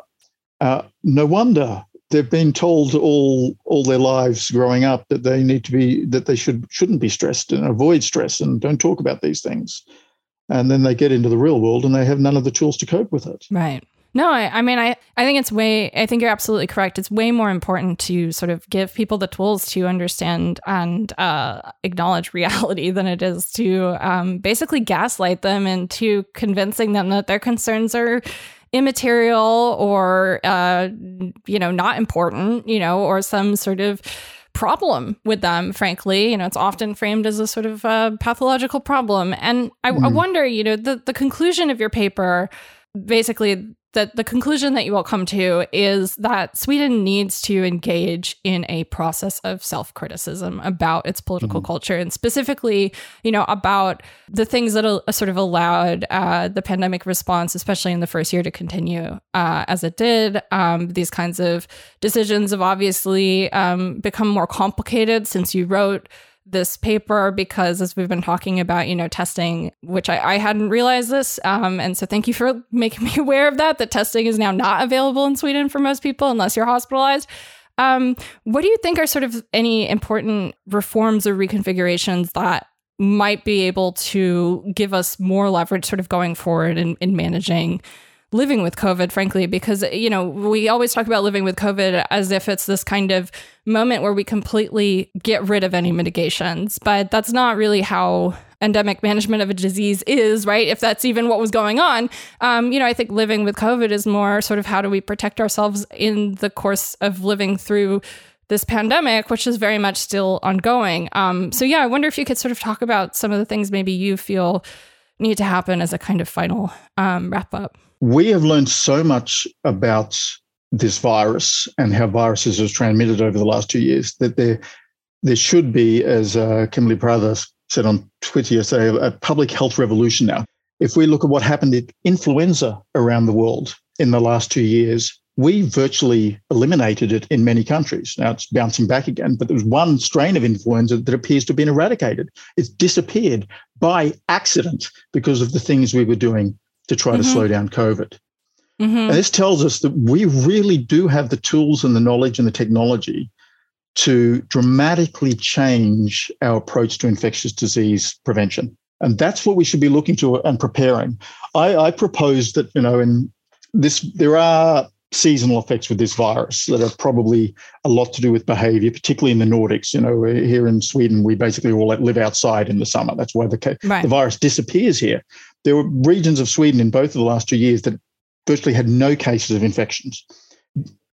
uh, no wonder they've been told all all their lives growing up that they need to be that they should shouldn't be stressed and avoid stress and don't talk about these things. And then they get into the real world and they have none of the tools to cope with it. Right no, I, I mean, I, I think it's way, I think you're absolutely correct. It's way more important to sort of give people the tools to understand and uh, acknowledge reality than it is to um, basically gaslight them into convincing them that their concerns are immaterial or, uh, you know, not important, you know, or some sort of problem with them, frankly. You know, it's often framed as a sort of uh, pathological problem. And I, mm. I wonder, you know, the, the conclusion of your paper basically that the conclusion that you all come to is that Sweden needs to engage in a process of self-criticism about its political mm-hmm. culture and specifically, you know, about the things that uh, sort of allowed uh, the pandemic response, especially in the first year, to continue uh, as it did. Um, these kinds of decisions have obviously um, become more complicated since you wrote this paper because as we've been talking about, you know, testing, which I, I hadn't realized this. Um, and so thank you for making me aware of that, that testing is now not available in Sweden for most people unless you're hospitalized. Um, what do you think are sort of any important reforms or reconfigurations that might be able to give us more leverage sort of going forward in, in managing living with COVID, frankly, because, you know, we always talk about living with COVID as if it's this kind of moment where we completely get rid of any mitigations. But that's not really how endemic management of a disease is, right? If that's even what was going on. Um, you know, I think living with COVID is more sort of how do we protect ourselves in the course of living through this pandemic, which is very much still ongoing. Um, so, yeah, I wonder if you could sort of talk about some of the things maybe you feel need to happen as a kind of final um, wrap up we have learned so much about this virus and how viruses are transmitted over the last two years that there there should be, as uh, Kimberly Prather said on Twitter yesterday, a public health revolution now. If we look at what happened in influenza around the world in the last two years, we virtually eliminated it in many countries. Now it's bouncing back again, but there was one strain of influenza that appears to have been eradicated. It's disappeared by accident because of the things we were doing to try mm-hmm. to slow down COVID. Mm-hmm. And this tells us that we really do have the tools and the knowledge and the technology to dramatically change our approach to infectious disease prevention. And that's what we should be looking to and preparing. I, I propose that, you know, in this, there are seasonal effects with this virus that are probably a lot to do with behavior, particularly in the Nordics. You know, here in Sweden, we basically all live outside in the summer. That's why the, right. the virus disappears here. There were regions of Sweden in both of the last two years that virtually had no cases of infections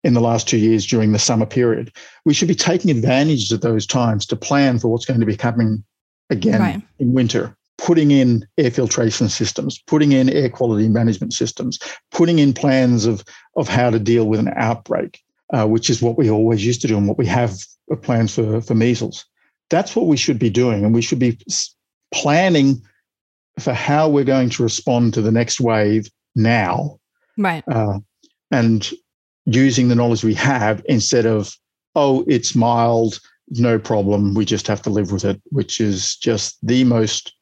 in the last two years during the summer period. We should be taking advantage of those times to plan for what's going to be coming again right. in winter. Putting in air filtration systems, putting in air quality management systems, putting in plans of, of how to deal with an outbreak. uh, which is what we always used to do and what we have plans for, for measles. That's what we should be doing. And we should be planning for how we're going to respond to the next wave now. Right. Uh, and using the knowledge we have instead of, oh, it's mild, no problem, we just have to live with it, which is just the most,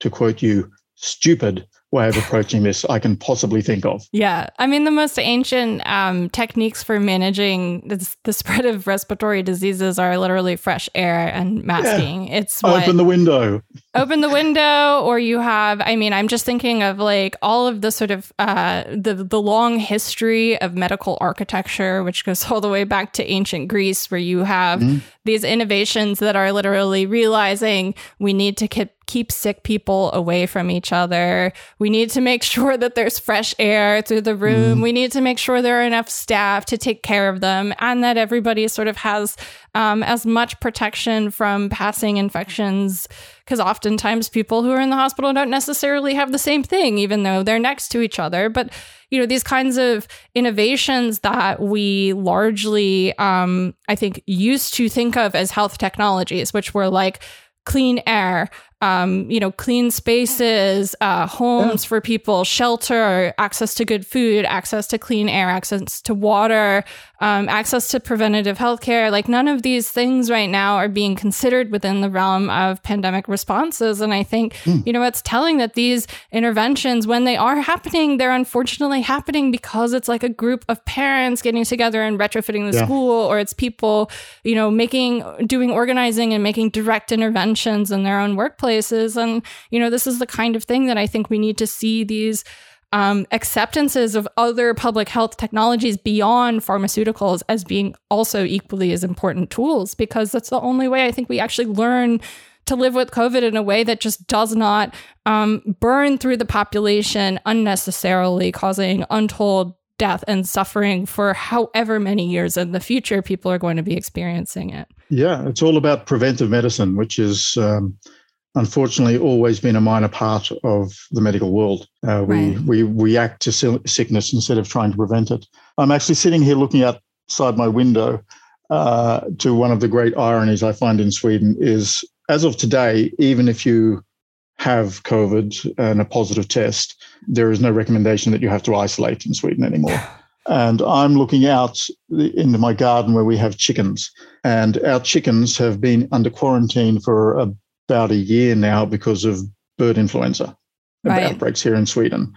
to quote you, stupid way of approaching this I can possibly think of. Yeah. I mean, the most ancient um, techniques for managing the, the, spread of respiratory diseases are literally fresh air and masking. Yeah. It's what, open the window. Open the window, or you have, I mean, I'm just thinking of like all of the sort of uh, the, the long history of medical architecture, which goes all the way back to ancient Greece, where you have mm-hmm. these innovations that are literally realizing we need to keep keep sick people away from each other. We need to make sure that there's fresh air through the room. Mm. We need to make sure there are enough staff to take care of them and that everybody sort of has um, as much protection from passing infections. Because oftentimes people who are in the hospital don't necessarily have the same thing, even though they're next to each other. But you know these kinds of innovations that we largely um, i think used to think of as health technologies which were like clean air um, you know, clean spaces, uh, homes yeah. for people, shelter, access to good food, access to clean air, access to water, um, access to preventative health care. Like none of these things right now are being considered within the realm of pandemic responses. And I think, mm. you know, it's telling that these interventions, when they are happening, they're unfortunately happening because it's like a group of parents getting together and retrofitting the yeah. school, or it's people, you know, making, doing organizing and making direct interventions in their own workplaces. And, you know, this is the kind of thing that I think we need to see these um, acceptances of other public health technologies beyond pharmaceuticals as being also equally as important tools, because that's the only way I think we actually learn to live with COVID in a way that just does not um, burn through the population unnecessarily, causing untold death and suffering for however many years in the future people are going to be experiencing it. Yeah, it's all about preventive medicine, which is. Um, unfortunately always been a minor part of the medical world. Uh, we, right. we react to sickness instead of trying to prevent it. I'm actually sitting here looking outside my window uh, to one of the great ironies I find in Sweden is as of today, even if you have COVID and a positive test, there is no recommendation that you have to isolate in Sweden anymore. And I'm looking out into my garden where we have chickens, and our chickens have been under quarantine for a about a year now because of bird influenza right. outbreaks here in Sweden.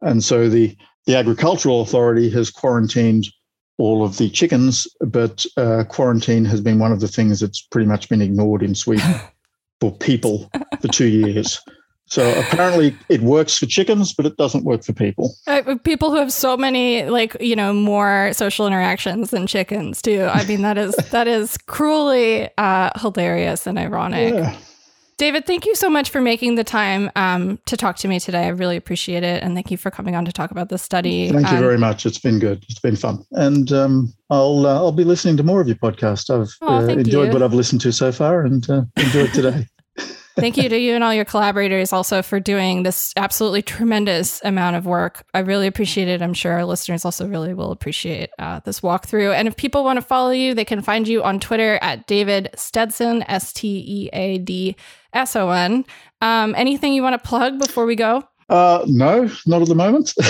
And so the, the agricultural authority has quarantined all of the chickens, but uh, quarantine has been one of the things that's pretty much been ignored in Sweden for people for two years. So apparently it works for chickens, but it doesn't work for people. Uh, people who have so many, like you know, more social interactions than chickens too. I mean, that is that is cruelly uh, hilarious and ironic. Yeah. David, thank you so much for making the time um, to talk to me today. I really appreciate it. And thank you for coming on to talk about the study. Thank you um, very much. It's been good. It's been fun. And um, I'll uh, I'll be listening to more of your podcast. I've oh, uh, enjoyed you. what I've listened to so far and uh, enjoyed today. Thank you to you and all your collaborators also for doing this absolutely tremendous amount of work. I really appreciate it. I'm sure our listeners also really will appreciate uh, this walkthrough. And if people want to follow you, they can find you on Twitter at David Steadson, S T E A D S O N. Um, anything you want to plug before we go? Uh, no, not at the moment.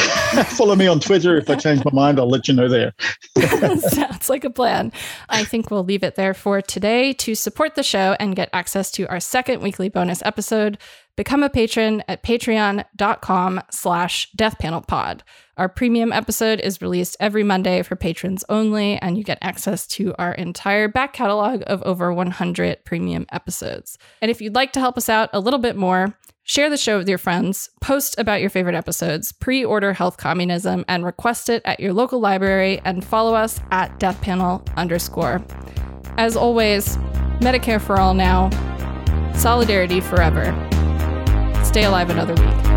Follow me on Twitter. If I change my mind, I'll let you know there. Sounds like a plan. I think we'll leave it there for today. To support the show and get access to our second weekly bonus episode, become a patron at patreon.com slash deathpanelpod. Our premium episode is released every Monday for patrons only, and you get access to our entire back catalog of over 100 premium episodes. And if you'd like to help us out a little bit more, Share the show with your friends, post about your favorite episodes, pre order Health Communism, and request it at your local library, and follow us at deathpanel underscore. As always, Medicare for all now, solidarity forever. Stay alive another week.